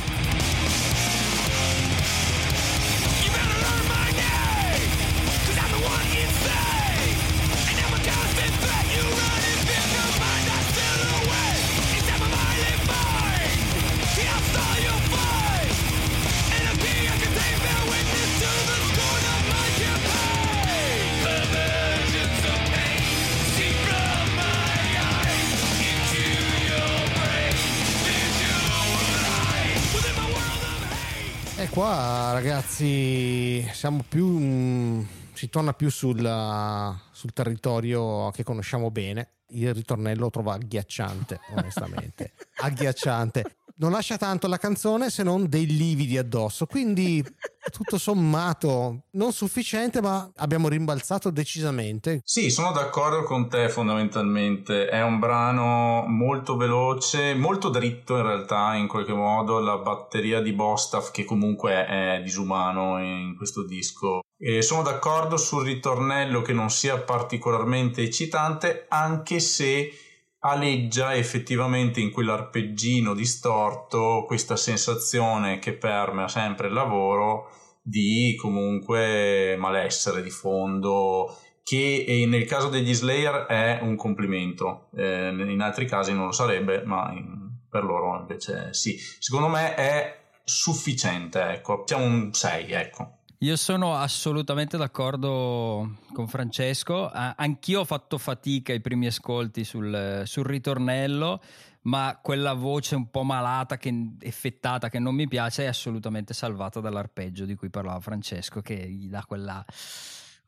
Qua ragazzi siamo più mm, si torna più sul, sul, territorio che conosciamo bene. Il ritornello lo trovo agghiacciante onestamente. Agghiacciante non lascia tanto la canzone se non dei lividi addosso quindi tutto sommato non sufficiente, ma abbiamo rimbalzato decisamente. Sì, sono d'accordo con te fondamentalmente. È un brano molto veloce, molto dritto in realtà, in qualche modo. La batteria di Bostaf, che comunque è disumano in questo disco. E sono d'accordo sul ritornello che non sia particolarmente eccitante, anche se aleggia effettivamente in quell'arpeggino distorto questa sensazione che permea sempre il lavoro di comunque malessere di fondo che nel caso degli Slayer è un complimento. Eh, in altri casi non lo sarebbe ma in, per loro invece sì. Secondo me è sufficiente ecco. Siamo un 6 ecco io sono assolutamente d'accordo con Francesco, anch'io ho fatto fatica ai primi ascolti sul, sul ritornello, ma quella voce un po' malata, che, effettata, che non mi piace, è assolutamente salvata dall'arpeggio di cui parlava Francesco, che gli dà quella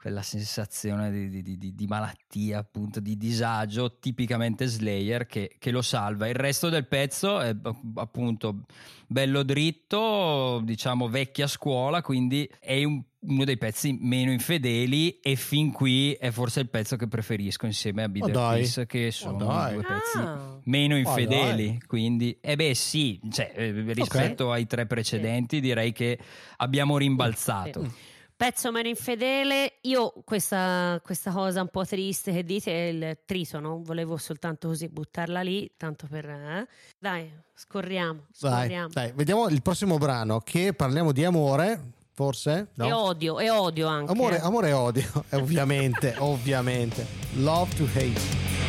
quella sensazione di, di, di, di, malattia, appunto, di disagio, tipicamente Slayer, che, che, lo salva. Il resto del pezzo è appunto bello dritto, diciamo vecchia scuola, quindi è un, uno dei pezzi meno infedeli e fin qui è forse il pezzo che preferisco insieme a Bitter oh Peace, che sono oh due pezzi ah. meno infedeli. Oh quindi, e eh beh sì, cioè, eh, rispetto okay. ai tre precedenti direi che abbiamo rimbalzato. Pezzo meno infedele. Io questa, questa, cosa un po' triste che dite è il trisono, volevo soltanto così buttarla lì, tanto per... Eh? Dai, scorriamo. scorriamo. Dai, dai, vediamo il prossimo brano che parliamo di amore, forse? No? E odio, e odio anche. Amore, amore e odio, ovviamente, ovviamente. Love to hate.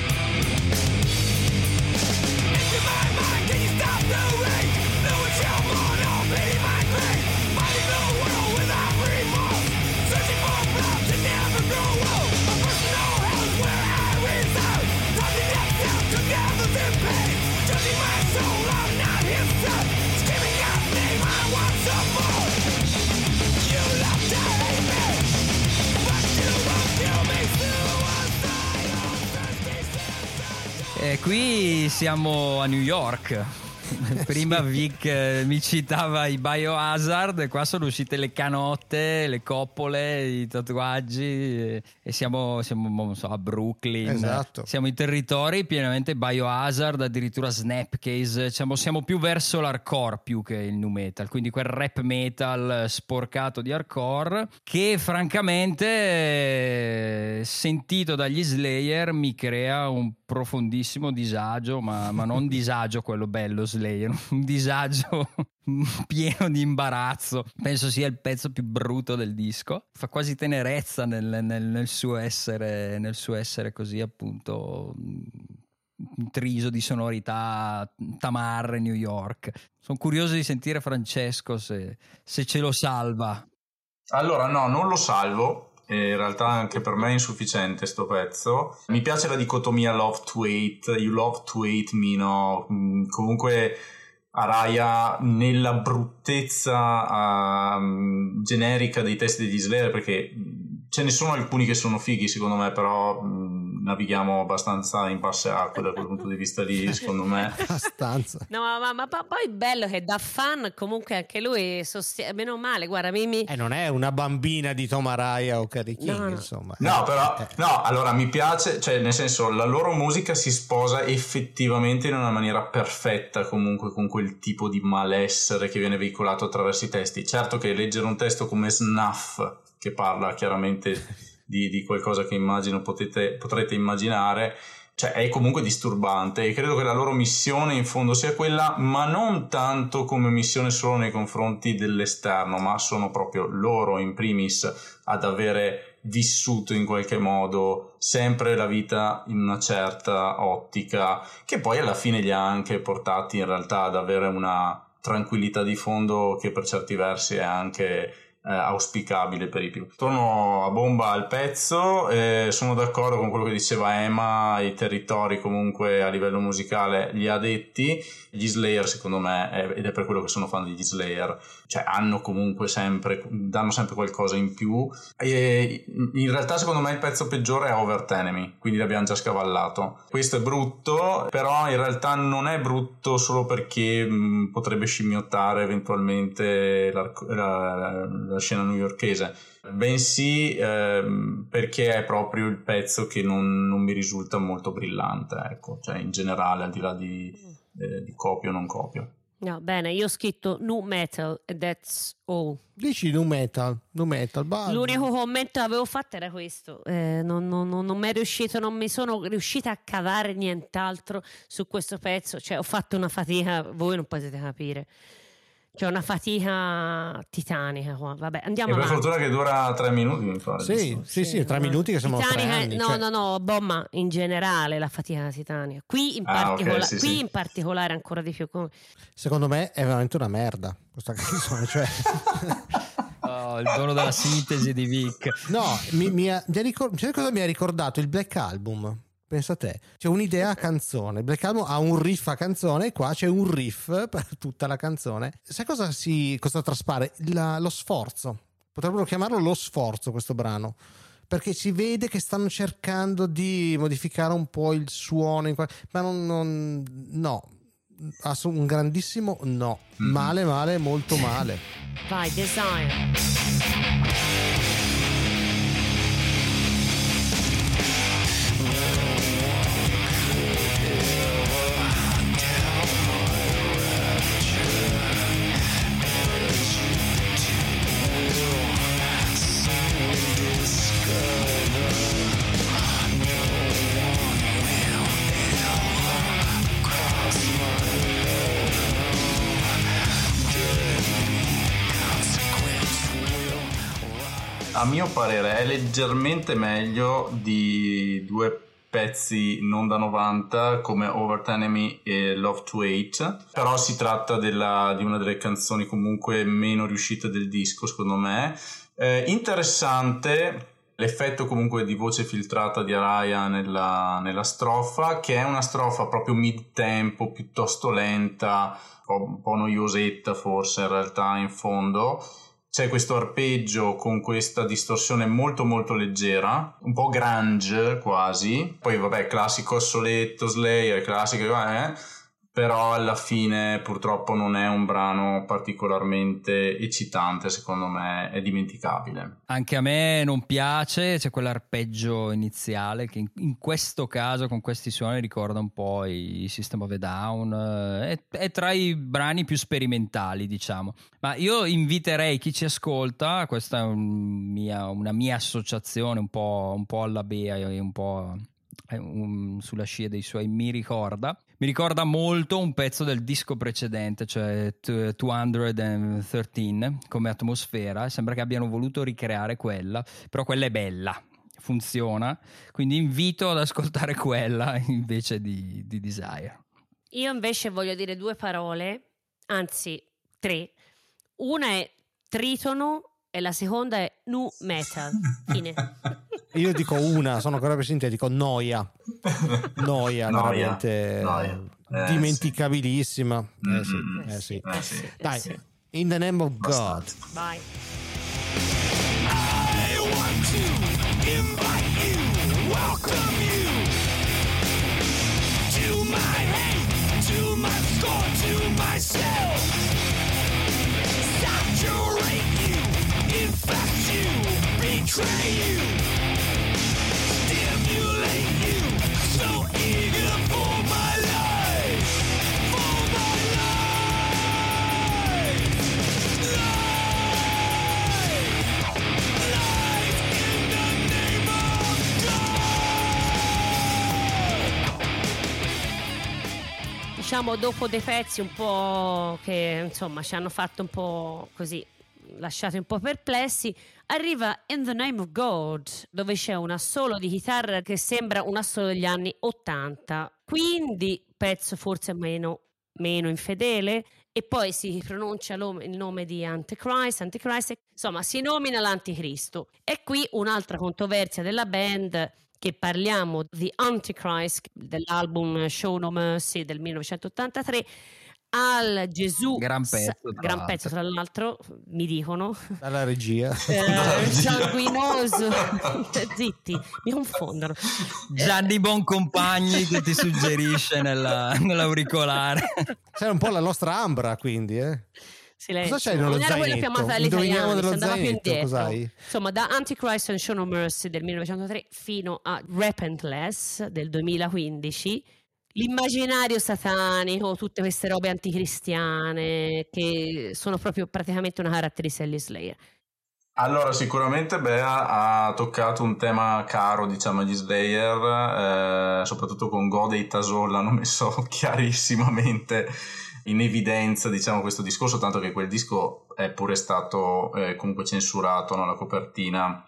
Qui siamo a New York. Prima. Vic eh, mi citava i biohazard e qua sono uscite le canotte, le coppole, i tatuaggi e, e siamo, siamo so, a Brooklyn. Esatto. Siamo in territori pienamente biohazard, addirittura snapcase. Siamo, siamo più verso l'hardcore più che il nu metal, quindi quel rap metal sporcato di hardcore che francamente sentito dagli Slayer mi crea un profondissimo disagio, ma, ma non disagio quello bello Slayer Slayer, un disagio pieno di imbarazzo. Penso sia il pezzo più brutto del disco. Fa quasi tenerezza nel, nel, nel, suo, essere, nel suo essere così appunto intriso di sonorità tamarre New York. Sono curioso di sentire Francesco se, se ce lo salva. Allora, no, non lo salvo in realtà anche per me è insufficiente sto pezzo. Mi piace la dicotomia love to hate, you love to hate me, no? Mm, comunque Araya nella bruttezza uh, generica dei testi degli Slayer perché ce ne sono alcuni che sono fighi secondo me però mh, navighiamo abbastanza in basse acque da quel punto di vista lì secondo me. Abbastanza. No ma, ma, ma, poi bello che da fan comunque anche lui sostiene meno male guarda Mimi eh, non è una bambina di Tom Araya o Carrie King no, insomma. No però eh. no allora mi piace cioè nel senso la loro musica si sposa effettivamente in una maniera perfetta comunque con quel tipo di malessere che viene veicolato attraverso i testi. Certo che leggere un testo come Snuff che parla chiaramente di, di qualcosa che immagino potete, potrete immaginare, cioè è comunque disturbante e credo che la loro missione in fondo sia quella, ma non tanto come missione solo nei confronti dell'esterno, ma sono proprio loro in primis ad avere vissuto in qualche modo sempre la vita in una certa ottica, che poi alla fine li ha anche portati in realtà ad avere una tranquillità di fondo che per certi versi è anche eh, auspicabile per i più. Torno a bomba al pezzo, eh, sono d'accordo con quello che diceva Emma, i territori comunque a livello musicale li ha detti, gli Slayer secondo me, ed è per quello che sono fan degli Slayer, cioè hanno comunque sempre, danno sempre qualcosa in più e in realtà secondo me il pezzo peggiore è Over Enemy, quindi l'abbiamo già scavallato. Questo è brutto, però in realtà non è brutto solo perché mh, potrebbe scimmiottare eventualmente la, la, la scena newyorkese, bensì ehm, perché è proprio il pezzo che non, non, mi risulta molto brillante, ecco, cioè in generale al di là di, eh, di copio o non copio. No, bene, io ho scritto nu metal that's all. Dici nu metal, nu metal, basta. L'unico commento che avevo fatto era questo, eh, non, non, non, non mi è riuscito, non mi sono riuscita a cavare nient'altro su questo pezzo, cioè ho fatto una fatica, voi non potete capire. C'è una fatica titanica qua. Vabbè, andiamo e per fortuna che dura tre minuti, mi pare. Sì, sì, sì, tre minuti che siamo titanica, tre anni, No, cioè... no, no, bomba in generale la fatica titanica. Qui in, ah, particola- okay, sì, qui sì. in particolare ancora di più. Secondo me è veramente una merda questa canzone, cioè... oh, il dono della sintesi di Vic. No, mi, mi ha, mi ha ricor- cosa mi ha ricordato? Il Black Album Pensa a te, c'è un'idea a canzone. Black Album ha un riff a canzone, e qua c'è un riff per tutta la canzone. Sai cosa, si, cosa traspare? La, lo sforzo. Potrebbero chiamarlo lo sforzo questo brano perché si vede che stanno cercando di modificare un po' il suono, ma non, non no, un grandissimo no, mm-hmm. male, male, molto male. Vai, design. Parere. È leggermente meglio di due pezzi non da 90 come Over Enemy e Love to Hate però si tratta della, di una delle canzoni comunque meno riuscite del disco secondo me. Eh, interessante l'effetto comunque di voce filtrata di Araya nella, nella strofa che è una strofa proprio mid tempo piuttosto lenta un po' noiosetta forse in realtà in fondo c'è questo arpeggio con questa distorsione molto molto leggera, un po' grunge quasi, poi vabbè classico assoletto, Slayer, classico, eh, però alla fine purtroppo non è un brano particolarmente eccitante, secondo me è dimenticabile. Anche a me non piace, c'è quell'arpeggio iniziale che in, questo caso con questi suoni ricorda un po' i System of a Down, è, è, tra i brani più sperimentali diciamo, ma io inviterei chi ci ascolta, questa è un mia, una mia associazione un po', un po' alla Bea e un po' un, sulla scia dei suoi mi ricorda mi ricorda molto un pezzo del disco precedente, cioè 213 come atmosfera, sembra che abbiano voluto ricreare quella, però quella è bella, funziona, quindi invito ad ascoltare quella invece di, di Desire. Io invece voglio dire due parole, anzi tre. Una è tritono e la seconda è nu metal. Fine. Io dico una, sono ancora più sintetico, noia. Noia, noia veramente. Noia. eh, dimenticabilissima. Sì. Eh, sì, mm-hmm. eh, sì. Eh, sì. Dai, in the name of God. Bye. I want to invite you, welcome you to my hate, to my score, to myself. Saturate you, infect you, betray you. Diciamo dopo dei pezzi un po' che insomma ci hanno fatto un po' così lasciati un po' perplessi arriva In the Name of God dove c'è un assolo di chitarra che sembra un assolo degli anni 80 quindi pezzo forse meno, meno infedele e poi si pronuncia il nome di Antichrist, Antichrist, insomma si nomina l'Anticristo. E qui un'altra controversia della band che parliamo di Antichrist dell'album Show No Mercy del 1983 al Gesù gran pezzo, tra, gran l'altro. pezzo tra l'altro mi dicono dalla regia eh, sanguinoso zitti mi confondono Gianni Boncompagni che ti suggerisce nella, nell'auricolare sei un po' la nostra Ambra quindi eh Silenzio. Cosa c'è nello non zainetto? era quella italiani, dello andava più zainetto, indietro. cos'hai? Insomma, da Antichrist and Show No Mercy del 1903 fino a Repentless del 2015, l'immaginario satanico, tutte queste robe anticristiane che sono proprio praticamente una caratteristica degli Slayer. Allora, sicuramente Bea ha toccato un tema caro, diciamo, agli Slayer, eh, soprattutto con Gode e Tasol l'hanno messo chiarissimamente in evidenza diciamo, questo discorso, tanto che quel disco è pure stato eh, comunque censurato, no? la copertina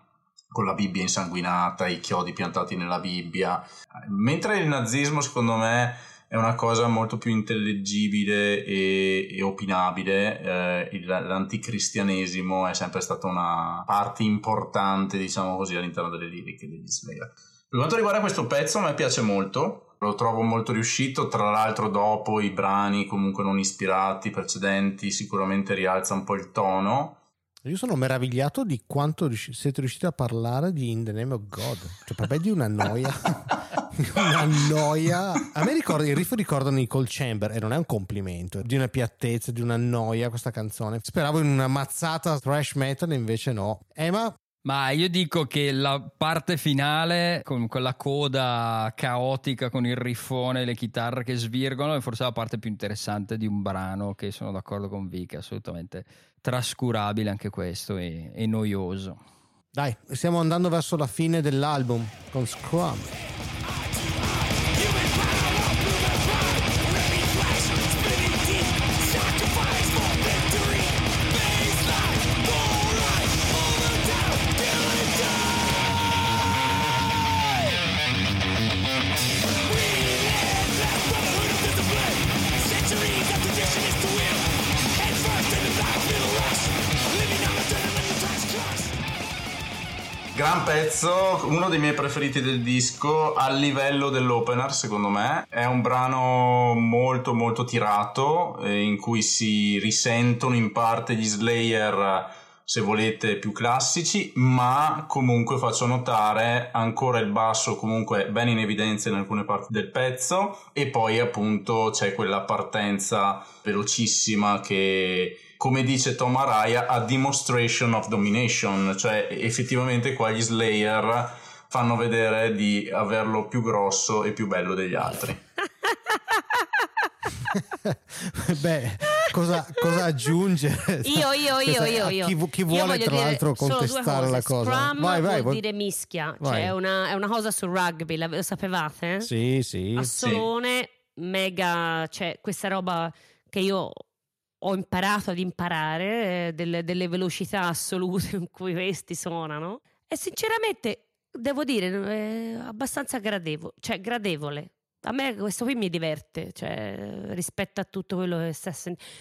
con la Bibbia insanguinata, i chiodi piantati nella Bibbia, mentre il nazismo secondo me è una cosa molto più intellegibile e, e opinabile, eh, l'anticristianesimo è sempre stata una parte importante, diciamo così, all'interno delle liriche degli Slayer. Per quanto riguarda questo pezzo, a me piace molto, lo trovo molto riuscito, tra l'altro dopo i brani comunque non ispirati precedenti sicuramente rialza un po' il tono. Io sono meravigliato di quanto siete riusciti a parlare di In the Name of God, cioè per me di una noia, una noia. A me ricorda, i riff ricordano i Cold Chamber e non è un complimento, di una piattezza, di una noia questa canzone. Speravo in una mazzata thrash metal, invece no. Emma, ma io dico che la parte finale, con quella coda caotica, con il riffone e le chitarre che svirgono, è forse la parte più interessante di un brano che sono d'accordo con Vic, assolutamente trascurabile anche questo e, e noioso. Dai, stiamo andando verso la fine dell'album con Scrum. Pezzo, uno dei miei preferiti del disco a livello dell'opener secondo me. È un brano molto molto tirato eh, in cui si risentono in parte gli Slayer se volete più classici ma comunque faccio notare ancora il basso comunque ben in evidenza in alcune parti del pezzo e poi appunto c'è quella partenza velocissima che come dice Tom Araya, a demonstration of domination, cioè effettivamente qua gli Slayer fanno vedere di averlo più grosso e più bello degli altri. Beh, cosa, cosa aggiungere? Io, io, io, io, io. Chi, chi vuole tra l'altro contestare la cosa? Scrum vai, vai, vuol dire mischia, cioè è una, è una, cosa sul rugby, lo sapevate? Sì, sì. Assolone, sì. mega, cioè questa roba che io ho imparato ad imparare eh, delle, delle, velocità assolute in cui questi suonano e sinceramente devo dire è abbastanza gradevo, cioè gradevole. A me questo qui mi diverte, cioè, rispetto a tutto quello che sta sentendo.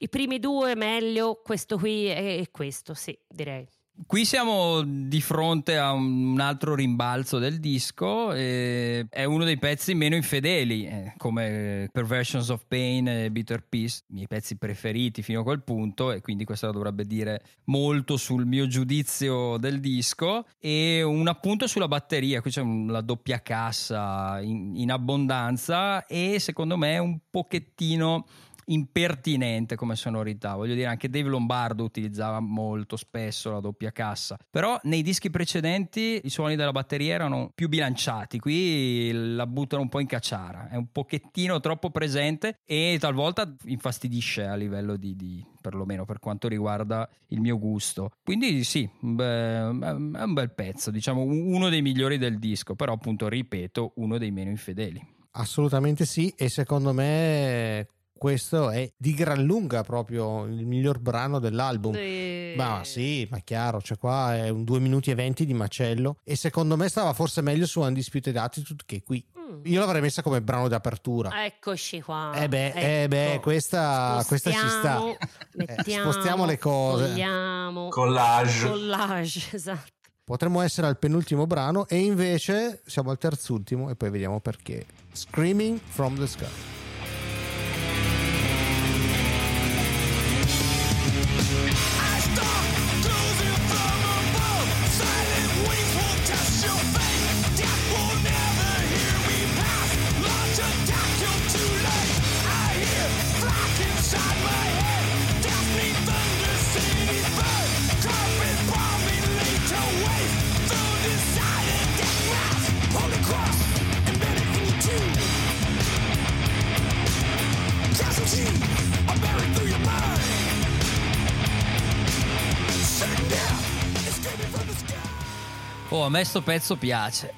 I primi due meglio, questo qui e questo, sì, direi. Qui siamo di fronte a un altro rimbalzo del disco. è uno dei pezzi meno infedeli, eh, come Perversions of Pain e Bitter Peace, i miei pezzi preferiti fino a quel punto, e quindi questo dovrebbe dire molto sul mio giudizio del disco. E un appunto sulla batteria, qui c'è la doppia cassa in, in abbondanza, e secondo me un pochettino impertinente come sonorità. Voglio dire, anche Dave Lombardo utilizzava molto spesso la doppia cassa. Però nei dischi precedenti i suoni della batteria erano più bilanciati. Qui la buttano un po' in cacciara. È un pochettino troppo presente e talvolta infastidisce a livello di, di perlomeno per quanto riguarda il mio gusto. Quindi sì, beh, è un bel pezzo, diciamo uno dei migliori del disco, però appunto ripeto, uno dei meno infedeli. Assolutamente sì, e secondo me questo è di gran lunga proprio il miglior brano dell'album. E... Ma sì, ma chiaro, cioè qua è un 2 minuti e 20 di macello e secondo me stava forse meglio su Undisputed Attitude che qui. Mm. Io l'avrei messa come brano d'apertura. Eccoci qua. Eh beh, ecco. eh beh questa, questa, ci sta. Mettiamo, eh, spostiamo le cose. Togliamo. Collage. Collage, esatto. Potremmo essere al penultimo brano e invece siamo al terzultimo e poi vediamo perché. Screaming from the Sky. Oh, a me sto pezzo piace.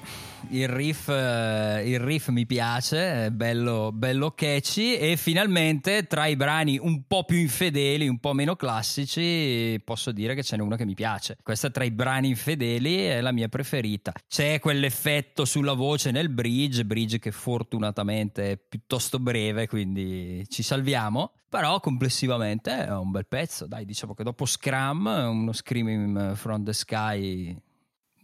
Il riff, eh, il riff mi piace, è bello, bello catchy e finalmente tra i brani un po' più infedeli, un po' meno classici, posso dire che ce n'è una che mi piace. Questa tra i brani infedeli è la mia preferita. C'è quell'effetto sulla voce nel bridge, bridge che fortunatamente è piuttosto breve, quindi ci salviamo. Però complessivamente è un bel pezzo, dai, diciamo che dopo Scrum, uno Screaming from the Sky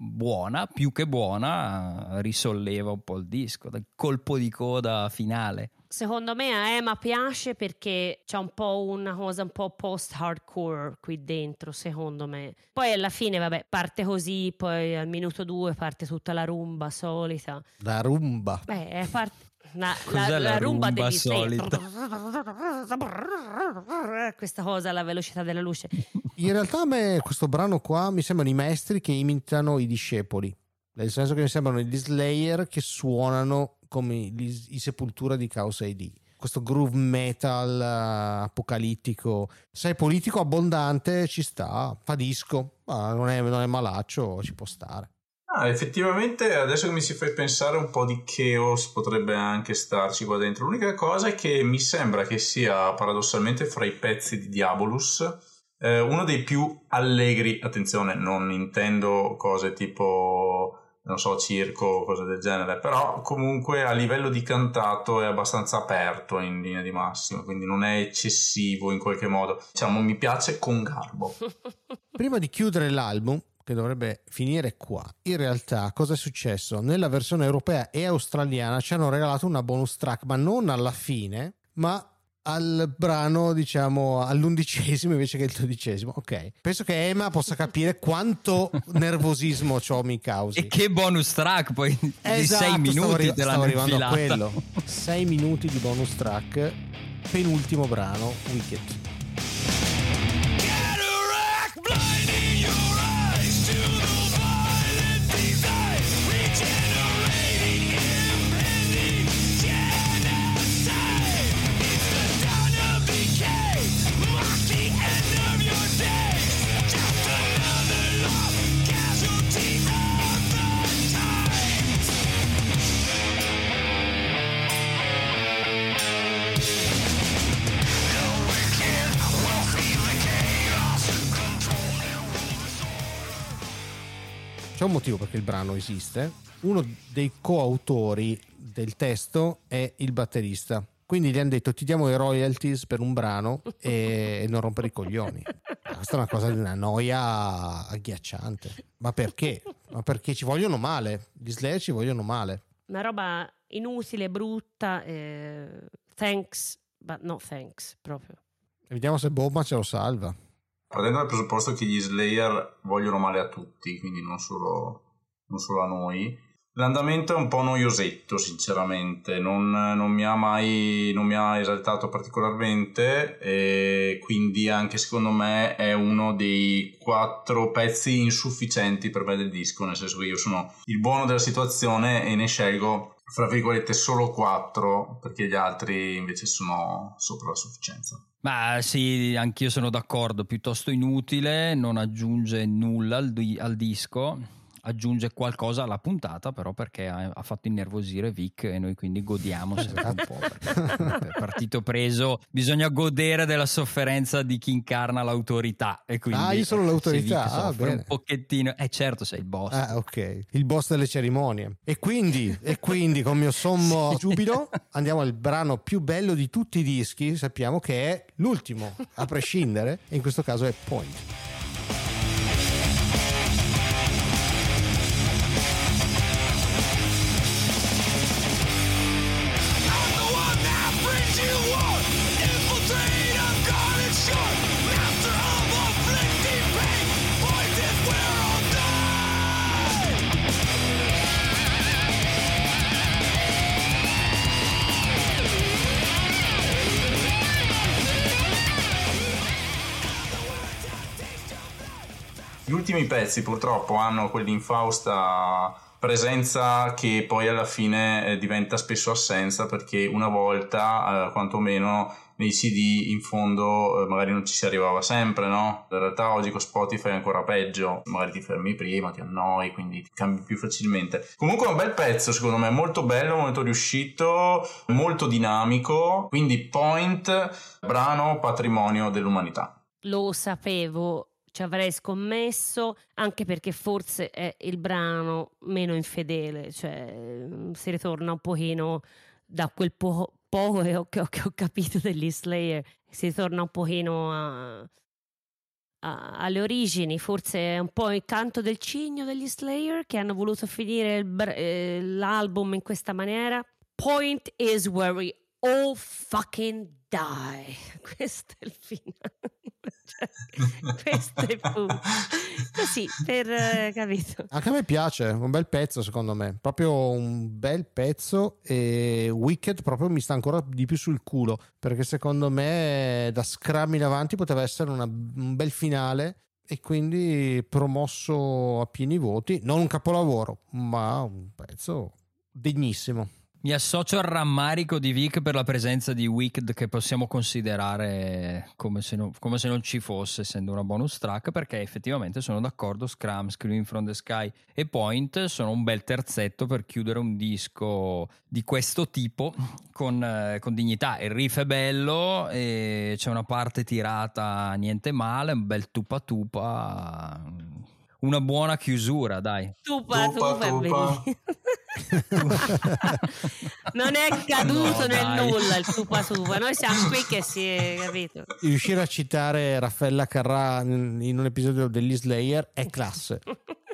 buona, più che buona, risolleva un po' il disco, dal colpo di coda finale. Secondo me a Emma piace perché c'è un po' una cosa un po' post-hardcore qui dentro, secondo me. Poi alla fine, vabbè, parte così, poi al minuto due parte tutta la rumba solita. La rumba? Beh, è parte la, la, la, la rumba, rumba devi solita. Questa cosa alla velocità della luce. In realtà a me questo brano qua mi sembrano i maestri che imitano i discepoli. Nel senso che mi sembrano gli Slayer che suonano come gli, i Sepultura di Chaos AD questo groove metal uh, apocalittico. Se è politico abbondante ci sta, fa disco, ma non è, non è malaccio, ci può stare. Ah, effettivamente adesso che mi si fa pensare un po' di chaos potrebbe anche starci qua dentro. L'unica cosa è che mi sembra che sia paradossalmente fra i pezzi di Diabolus eh, uno dei più allegri. Attenzione, non intendo cose tipo non so, circo o cose del genere, però comunque a livello di cantato è abbastanza aperto in linea di massima, quindi non è eccessivo in qualche modo. Diciamo, mi piace con garbo. Prima di chiudere l'album, che dovrebbe finire qua. In realtà, cosa è successo? Nella versione europea e australiana ci hanno regalato una bonus track, ma non alla fine, ma al brano, diciamo, all'undicesimo invece che il dodicesimo. Ok. Penso che Emma possa capire quanto nervosismo ciò mi causi. E che bonus track poi esatto, di sei minuti stavo, stavo arrivando infilata. a quello. Sei minuti di bonus track, penultimo brano, Wicked. C'è un motivo perché il brano esiste. Uno dei coautori del testo è il batterista. Quindi gli hanno detto ti diamo i royalties per un brano e non rompere i coglioni. questa è una cosa di una noia agghiacciante. Ma perché? Ma perché ci vogliono male? Gli Slayer ci vogliono male. Una roba inutile, brutta. Eh, thanks, but no thanks, proprio. vediamo se Bobma ce lo salva. Partendo dal presupposto che gli Slayer vogliono male a tutti, quindi non solo, non solo a noi L'andamento è un po' noiosetto, sinceramente, non, non, mi ha mai non mi ha esaltato particolarmente e quindi anche secondo me è uno dei quattro pezzi insufficienti per me del disco, nel senso che io sono il buono della situazione e ne scelgo fra virgolette solo quattro perché gli altri invece sono sopra la sufficienza. Ma sì, anch'io sono d'accordo, piuttosto inutile, non aggiunge nulla al, di- al disco aggiunge qualcosa alla puntata, però perché ha, ha fatto innervosire Vic e noi quindi godiamo sempre un po'. Per partito preso bisogna godere della sofferenza di chi incarna l'autorità. E quindi, ah, io sono l'autorità. Ah, un pochettino. Eh certo, sei il boss. Ah, ok. Il boss delle cerimonie. E quindi, e quindi con mio sommo giubilo andiamo al brano più bello di tutti i dischi. Sappiamo che è l'ultimo, a prescindere, e in questo caso è Point. Ultimi pezzi purtroppo hanno quell'infausta presenza che poi alla fine eh, diventa spesso assenza perché una volta eh, quantomeno nei CD in fondo eh, magari non ci si arrivava sempre, no? In realtà oggi con Spotify è ancora peggio, magari ti fermi prima, ti annoi, quindi ti cambi più facilmente. Comunque è un bel pezzo secondo me, molto bello, molto riuscito, molto dinamico, quindi Point, brano patrimonio dell'umanità. Lo sapevo, ci avrei scommesso, anche perché forse è il brano meno infedele, cioè mm, si ritorna un pochino da quel po- poco che ho, che ho, capito degli Slayer, si ritorna un pochino a, a, alle origini, forse è un po' il canto del cigno degli Slayer che hanno voluto finire il, eh, l'album in questa maniera. Point is where we all fucking die. Questo è il finale. questo è punto. Così, per eh, capito. Anche a me piace, un bel pezzo secondo me, proprio un bel pezzo e Wicked proprio mi sta ancora di più sul culo, perché secondo me da Scrum in avanti poteva essere una, un bel finale e quindi promosso a pieni voti, non un capolavoro, ma un pezzo degnissimo. Mi associo al rammarico di Vic per la presenza di Wicked che possiamo considerare come se, non, come se, non, ci fosse, essendo una bonus track, perché effettivamente sono d'accordo, Scrum, Screaming from the Sky e Point sono un bel terzetto per chiudere un disco di questo tipo con, con dignità. Il riff è bello, c'è una parte tirata niente male, un bel tupa tupa, una buona chiusura, dai. Tupa tupa, tupa, tupa. non è caduto no, nel dai. nulla il Supa Supa. Noi siamo qui che si è capito. Riuscire a citare Raffaella Carrà in un episodio degli Slayer è classe.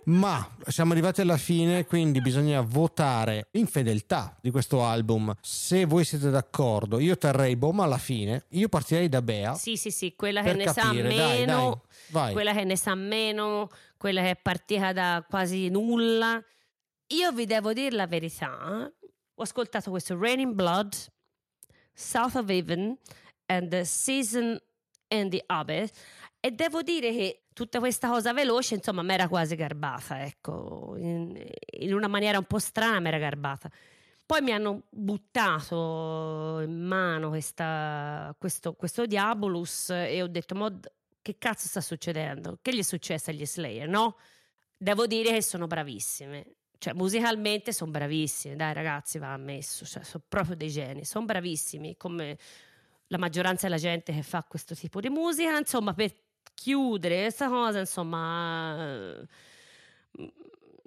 Ma siamo arrivati alla fine, quindi bisogna votare in fedeltà di questo album. Se voi siete d'accordo, io terrei Boma alla fine. Io partirei da Bea. Sì, sì, sì, quella che ne capire. sa meno, dai, dai. quella che ne sa meno, quella che è partita da quasi nulla io vi devo dire la verità, ho ascoltato questo Raining Blood, South of Even and The Season and the Abyss e devo dire che tutta questa cosa veloce, insomma, mi era quasi garbata, ecco, in, in una maniera un po' strana mi era garbata. Poi mi hanno buttato in mano questa, questo, questo Diabolus e ho detto, ma che cazzo sta succedendo? Che gli è successo agli Slayer, no? Devo dire che sono bravissime. Cioè musicalmente sono bravissimi, dai ragazzi va ammesso, cioè, sono proprio dei geni, sono bravissimi come la maggioranza della gente che fa questo tipo di musica, insomma per chiudere questa cosa, insomma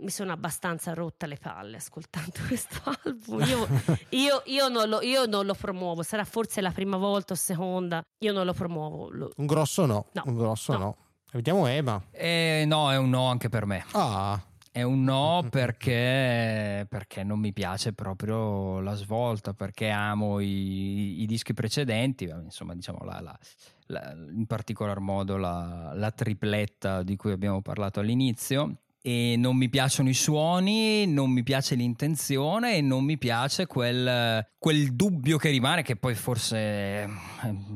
mi sono abbastanza rotta le palle ascoltando questo album. Io, io, io, non lo, io, non lo, promuovo, sarà forse la prima volta o seconda, io non lo promuovo. Lo... Un grosso no, no un grosso no. no. Vediamo Ema. Eh, no, è un no anche per me. Ah. È un no perché, perché, non mi piace proprio la svolta, perché amo i, i dischi precedenti, insomma diciamo la, la, la, in particolar modo la tripletta di cui abbiamo parlato all'inizio e non mi piacciono i suoni, non mi piace l'intenzione e non mi piace quel, quel dubbio che rimane, che poi forse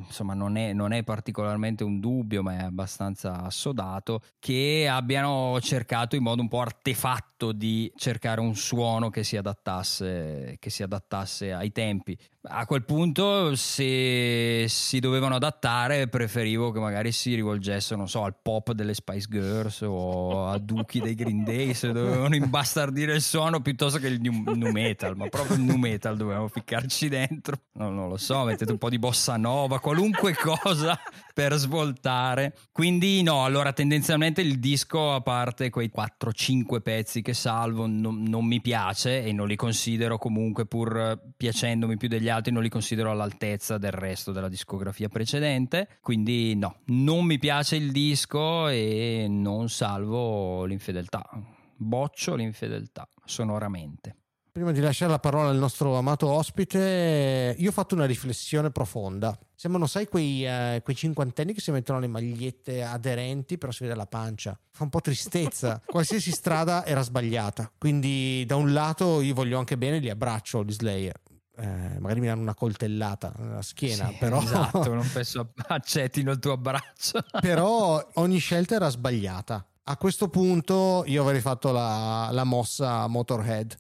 insomma non è, non è, particolarmente un dubbio, ma è abbastanza assodato, che abbiano cercato in modo un po' artefatto di cercare un suono che si adattasse, che si adattasse ai tempi. A quel punto, se si dovevano adattare, preferivo che magari si rivolgessero, non so, al pop delle Spice Girls o a Duki dei Green Day, se dovevano imbastardire il suono piuttosto che il new, new metal, ma proprio il new metal dovevamo ficcarci dentro. No, non lo so, mettete un po' di bossa nova, qualunque cosa per svoltare. Quindi no, allora tendenzialmente il disco, a parte quei 4-5 pezzi che salvo, non, non mi piace e non li considero comunque, pur piacendomi più degli altri altri non li considero all'altezza del resto della discografia precedente, quindi no, non mi piace il disco e non salvo l'infedeltà, boccio l'infedeltà sonoramente. Prima di lasciare la parola al nostro amato ospite, io ho fatto una riflessione profonda. Sembrano, sai, quei, eh, quei, cinquantenni che si mettono le magliette aderenti, però si vede la pancia. Fa un po' tristezza. Qualsiasi strada era sbagliata. Quindi, da un lato, io voglio anche bene, li abbraccio, gli Slayer eh, magari mi danno una coltellata nella schiena, sì, però... Esatto, non penso accettino il tuo abbraccio. però ogni scelta era sbagliata. A questo punto io avrei fatto la, la mossa Motorhead.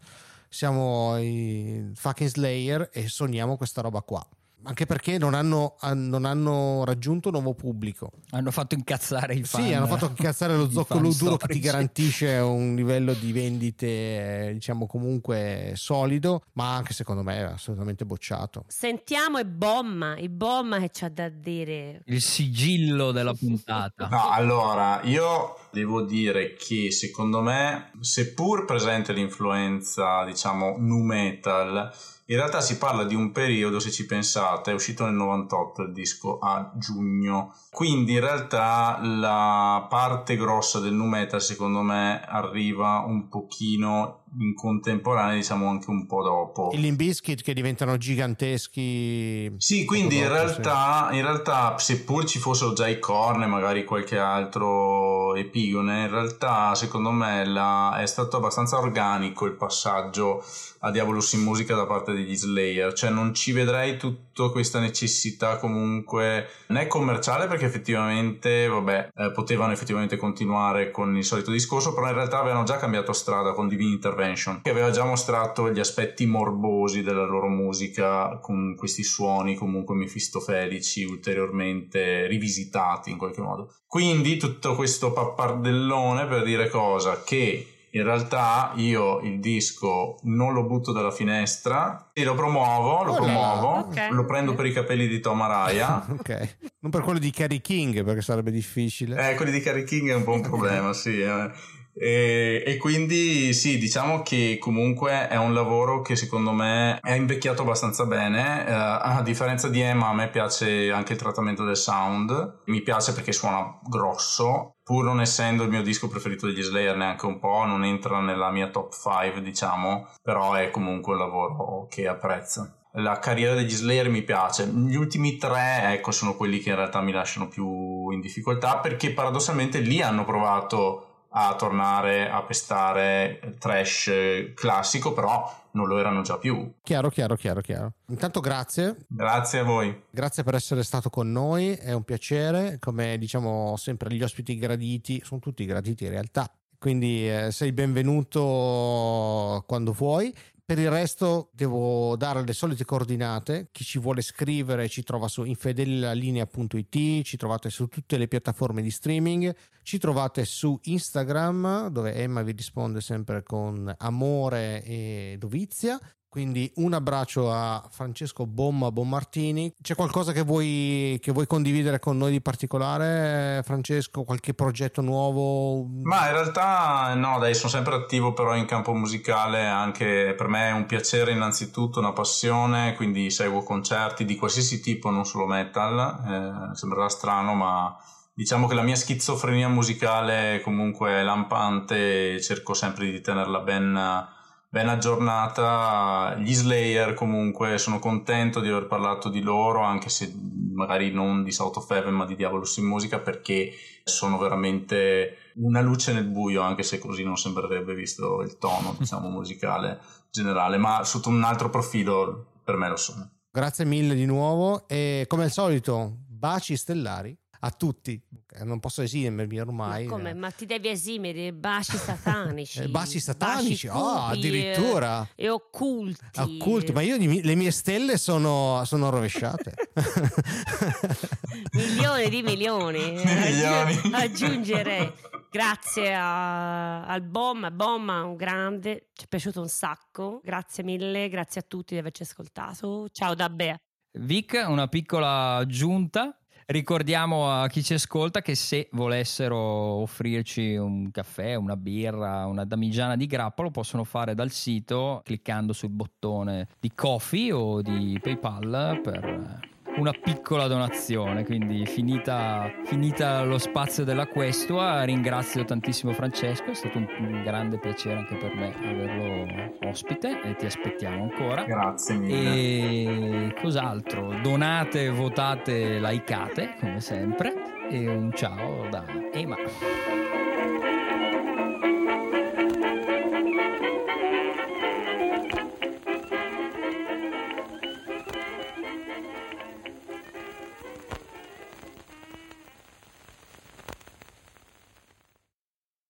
Siamo i fucking Slayer e sogniamo questa roba qua anche perché non hanno, non hanno, raggiunto nuovo pubblico. Hanno fatto incazzare i fan. Sì, hanno fatto incazzare lo zoccolo duro che ti garantisce un livello di vendite, diciamo comunque solido, ma anche secondo me è assolutamente bocciato. Sentiamo e bomma, i bomma che c'ha da dire. Il sigillo della puntata. no, allora, io devo dire che secondo me, seppur presente l'influenza, diciamo, nu metal, in realtà si parla di un periodo, se ci pensate, è uscito nel 98 il disco a giugno, quindi in realtà la parte grossa del nu metal secondo me arriva un pochino in contemporanea, diciamo anche un po' dopo. I Limbiskit che diventano giganteschi. Sì, quindi in, realtà, in realtà, seppur ci fossero già i corn e magari qualche altro epigone, in realtà secondo me la, è stato abbastanza organico il passaggio a Diabolus in musica da parte degli Slayer, cioè non ci vedrei tutta questa necessità comunque né commerciale perché effettivamente, vabbè, eh, potevano effettivamente continuare con il solito discorso, però in realtà avevano già cambiato strada con Divine Intervention, che aveva già mostrato gli aspetti morbosi della loro musica con questi suoni comunque mefistofelici ulteriormente rivisitati in qualche modo. Quindi tutto questo pappardellone per dire cosa? Che in realtà io il disco non lo butto dalla finestra e lo promuovo, lo oh promuovo, okay. lo prendo per i capelli di Tom Araya. ok, non per quello di Carrie King perché sarebbe difficile. Eh, quelli di Carrie King è un po' un problema, sì. Eh. E, e, quindi sì, diciamo che comunque è un lavoro che secondo me è invecchiato abbastanza bene. Uh, a differenza di Emma, a me piace anche il trattamento del sound. Mi piace perché suona grosso, pur non essendo il mio disco preferito degli Slayer neanche un po', non entra nella mia top 5, diciamo, però è comunque un lavoro che apprezzo la carriera degli Slayer mi piace. Gli ultimi tre, ecco, sono quelli che in realtà mi lasciano più in difficoltà perché paradossalmente lì hanno provato a tornare a pestare trash classico, però non lo erano già più. Chiaro, chiaro, chiaro, chiaro. Intanto grazie. Grazie a voi. Grazie per essere stato con noi, è un piacere. Come diciamo sempre gli ospiti graditi, sono tutti graditi in realtà. Quindi eh, sei benvenuto quando vuoi. Per il resto devo dare le solite coordinate. Chi ci vuole scrivere ci trova su infedelalinea.it, ci trovate su tutte le piattaforme di streaming, ci trovate su Instagram dove Emma vi risponde sempre con amore e dovizia quindi un abbraccio a Francesco Bomma Bommartini. C'è qualcosa che vuoi, che vuoi, condividere con noi di particolare, Francesco? Qualche progetto nuovo? Ma in realtà no, dai, sono sempre attivo però in campo musicale, anche per me è un piacere innanzitutto, una passione, quindi seguo concerti di qualsiasi tipo, non solo metal. Eh, sembrerà strano, ma diciamo che la mia schizofrenia musicale comunque è lampante, cerco sempre di tenerla ben, ben aggiornata. Gli Slayer comunque sono contento di aver parlato di loro, anche se magari non di South of Heaven ma di Diabolus in musica perché sono veramente una luce nel buio, anche se così non sembrerebbe visto il tono diciamo, musicale generale, ma sotto un altro profilo per me lo sono. Grazie mille di nuovo e come al solito baci stellari a tutti. Non posso esimermi ormai. Ma come? Ma ti devi esimere baci satanici. Eh, baci satanici, baci oh, addirittura. E, e occulti. Occulti, ma io le mie stelle sono, sono rovesciate. milioni di milioni. milioni. Aggiungerei. Grazie a, al Bom, Bom un grande, ci è piaciuto un sacco. Grazie mille, grazie a tutti di averci ascoltato. Ciao da Bea. Vic, una piccola aggiunta Ricordiamo a chi ci ascolta che se volessero offrirci un caffè, una birra, una damigiana di grappa lo possono fare dal sito cliccando sul bottone di Coffee o di PayPal per una piccola donazione. Quindi finita, finita lo spazio della questua, ringrazio tantissimo Francesco, è stato un, un, grande piacere anche per me averlo ospite e ti aspettiamo ancora. Grazie mille. E cos'altro? Donate, votate, likeate come sempre e un ciao da Ema.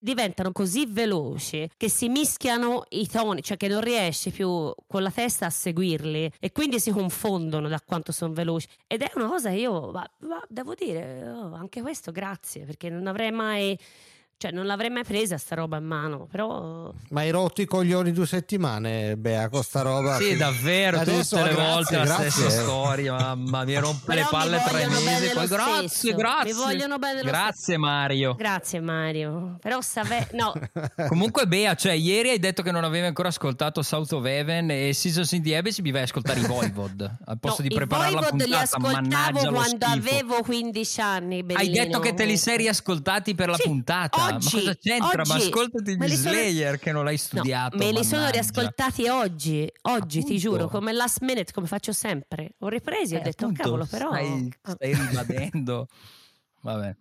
Diventano così veloci che si mischiano i toni, cioè che non riesci più con la testa a seguirli e quindi si confondono da quanto sono veloci. Ed è una cosa che io, ma, ma devo dire, oh, anche questo grazie, perché non avrei mai cioè, non l'avrei mai presa sta roba in mano, però... Ma hai rotto i coglioni due settimane, Bea, con sta roba? Sì, davvero, Adesso, tutte le grazie, volte grazie. la stessa storia, mamma mi rompe le palle tre mesi. Poi, grazie, stesso. grazie. Mi vogliono bene Grazie Mario. Grazie Mario. Però save... no. Comunque Bea, cioè, ieri hai detto che non avevi ancora ascoltato South of Heaven e Seasons in the Abyss mi vai a ascoltare i Voivod. Al posto no, di preparare la puntata, li ascoltavo quando avevo 15 anni, bellino. Hai detto che te li sei riascoltati per la sì, puntata. Ma cosa c'entra? Oggi, ma ascoltati gli Slayer sono... che non l'hai studiato. No, me li mannaggia. sono riascoltati oggi, oggi appunto. ti giuro, come last minute, come faccio sempre. Ho ripreso e eh, ho detto, oh, cavolo, però. Stai, stai ribadendo. Vabbè.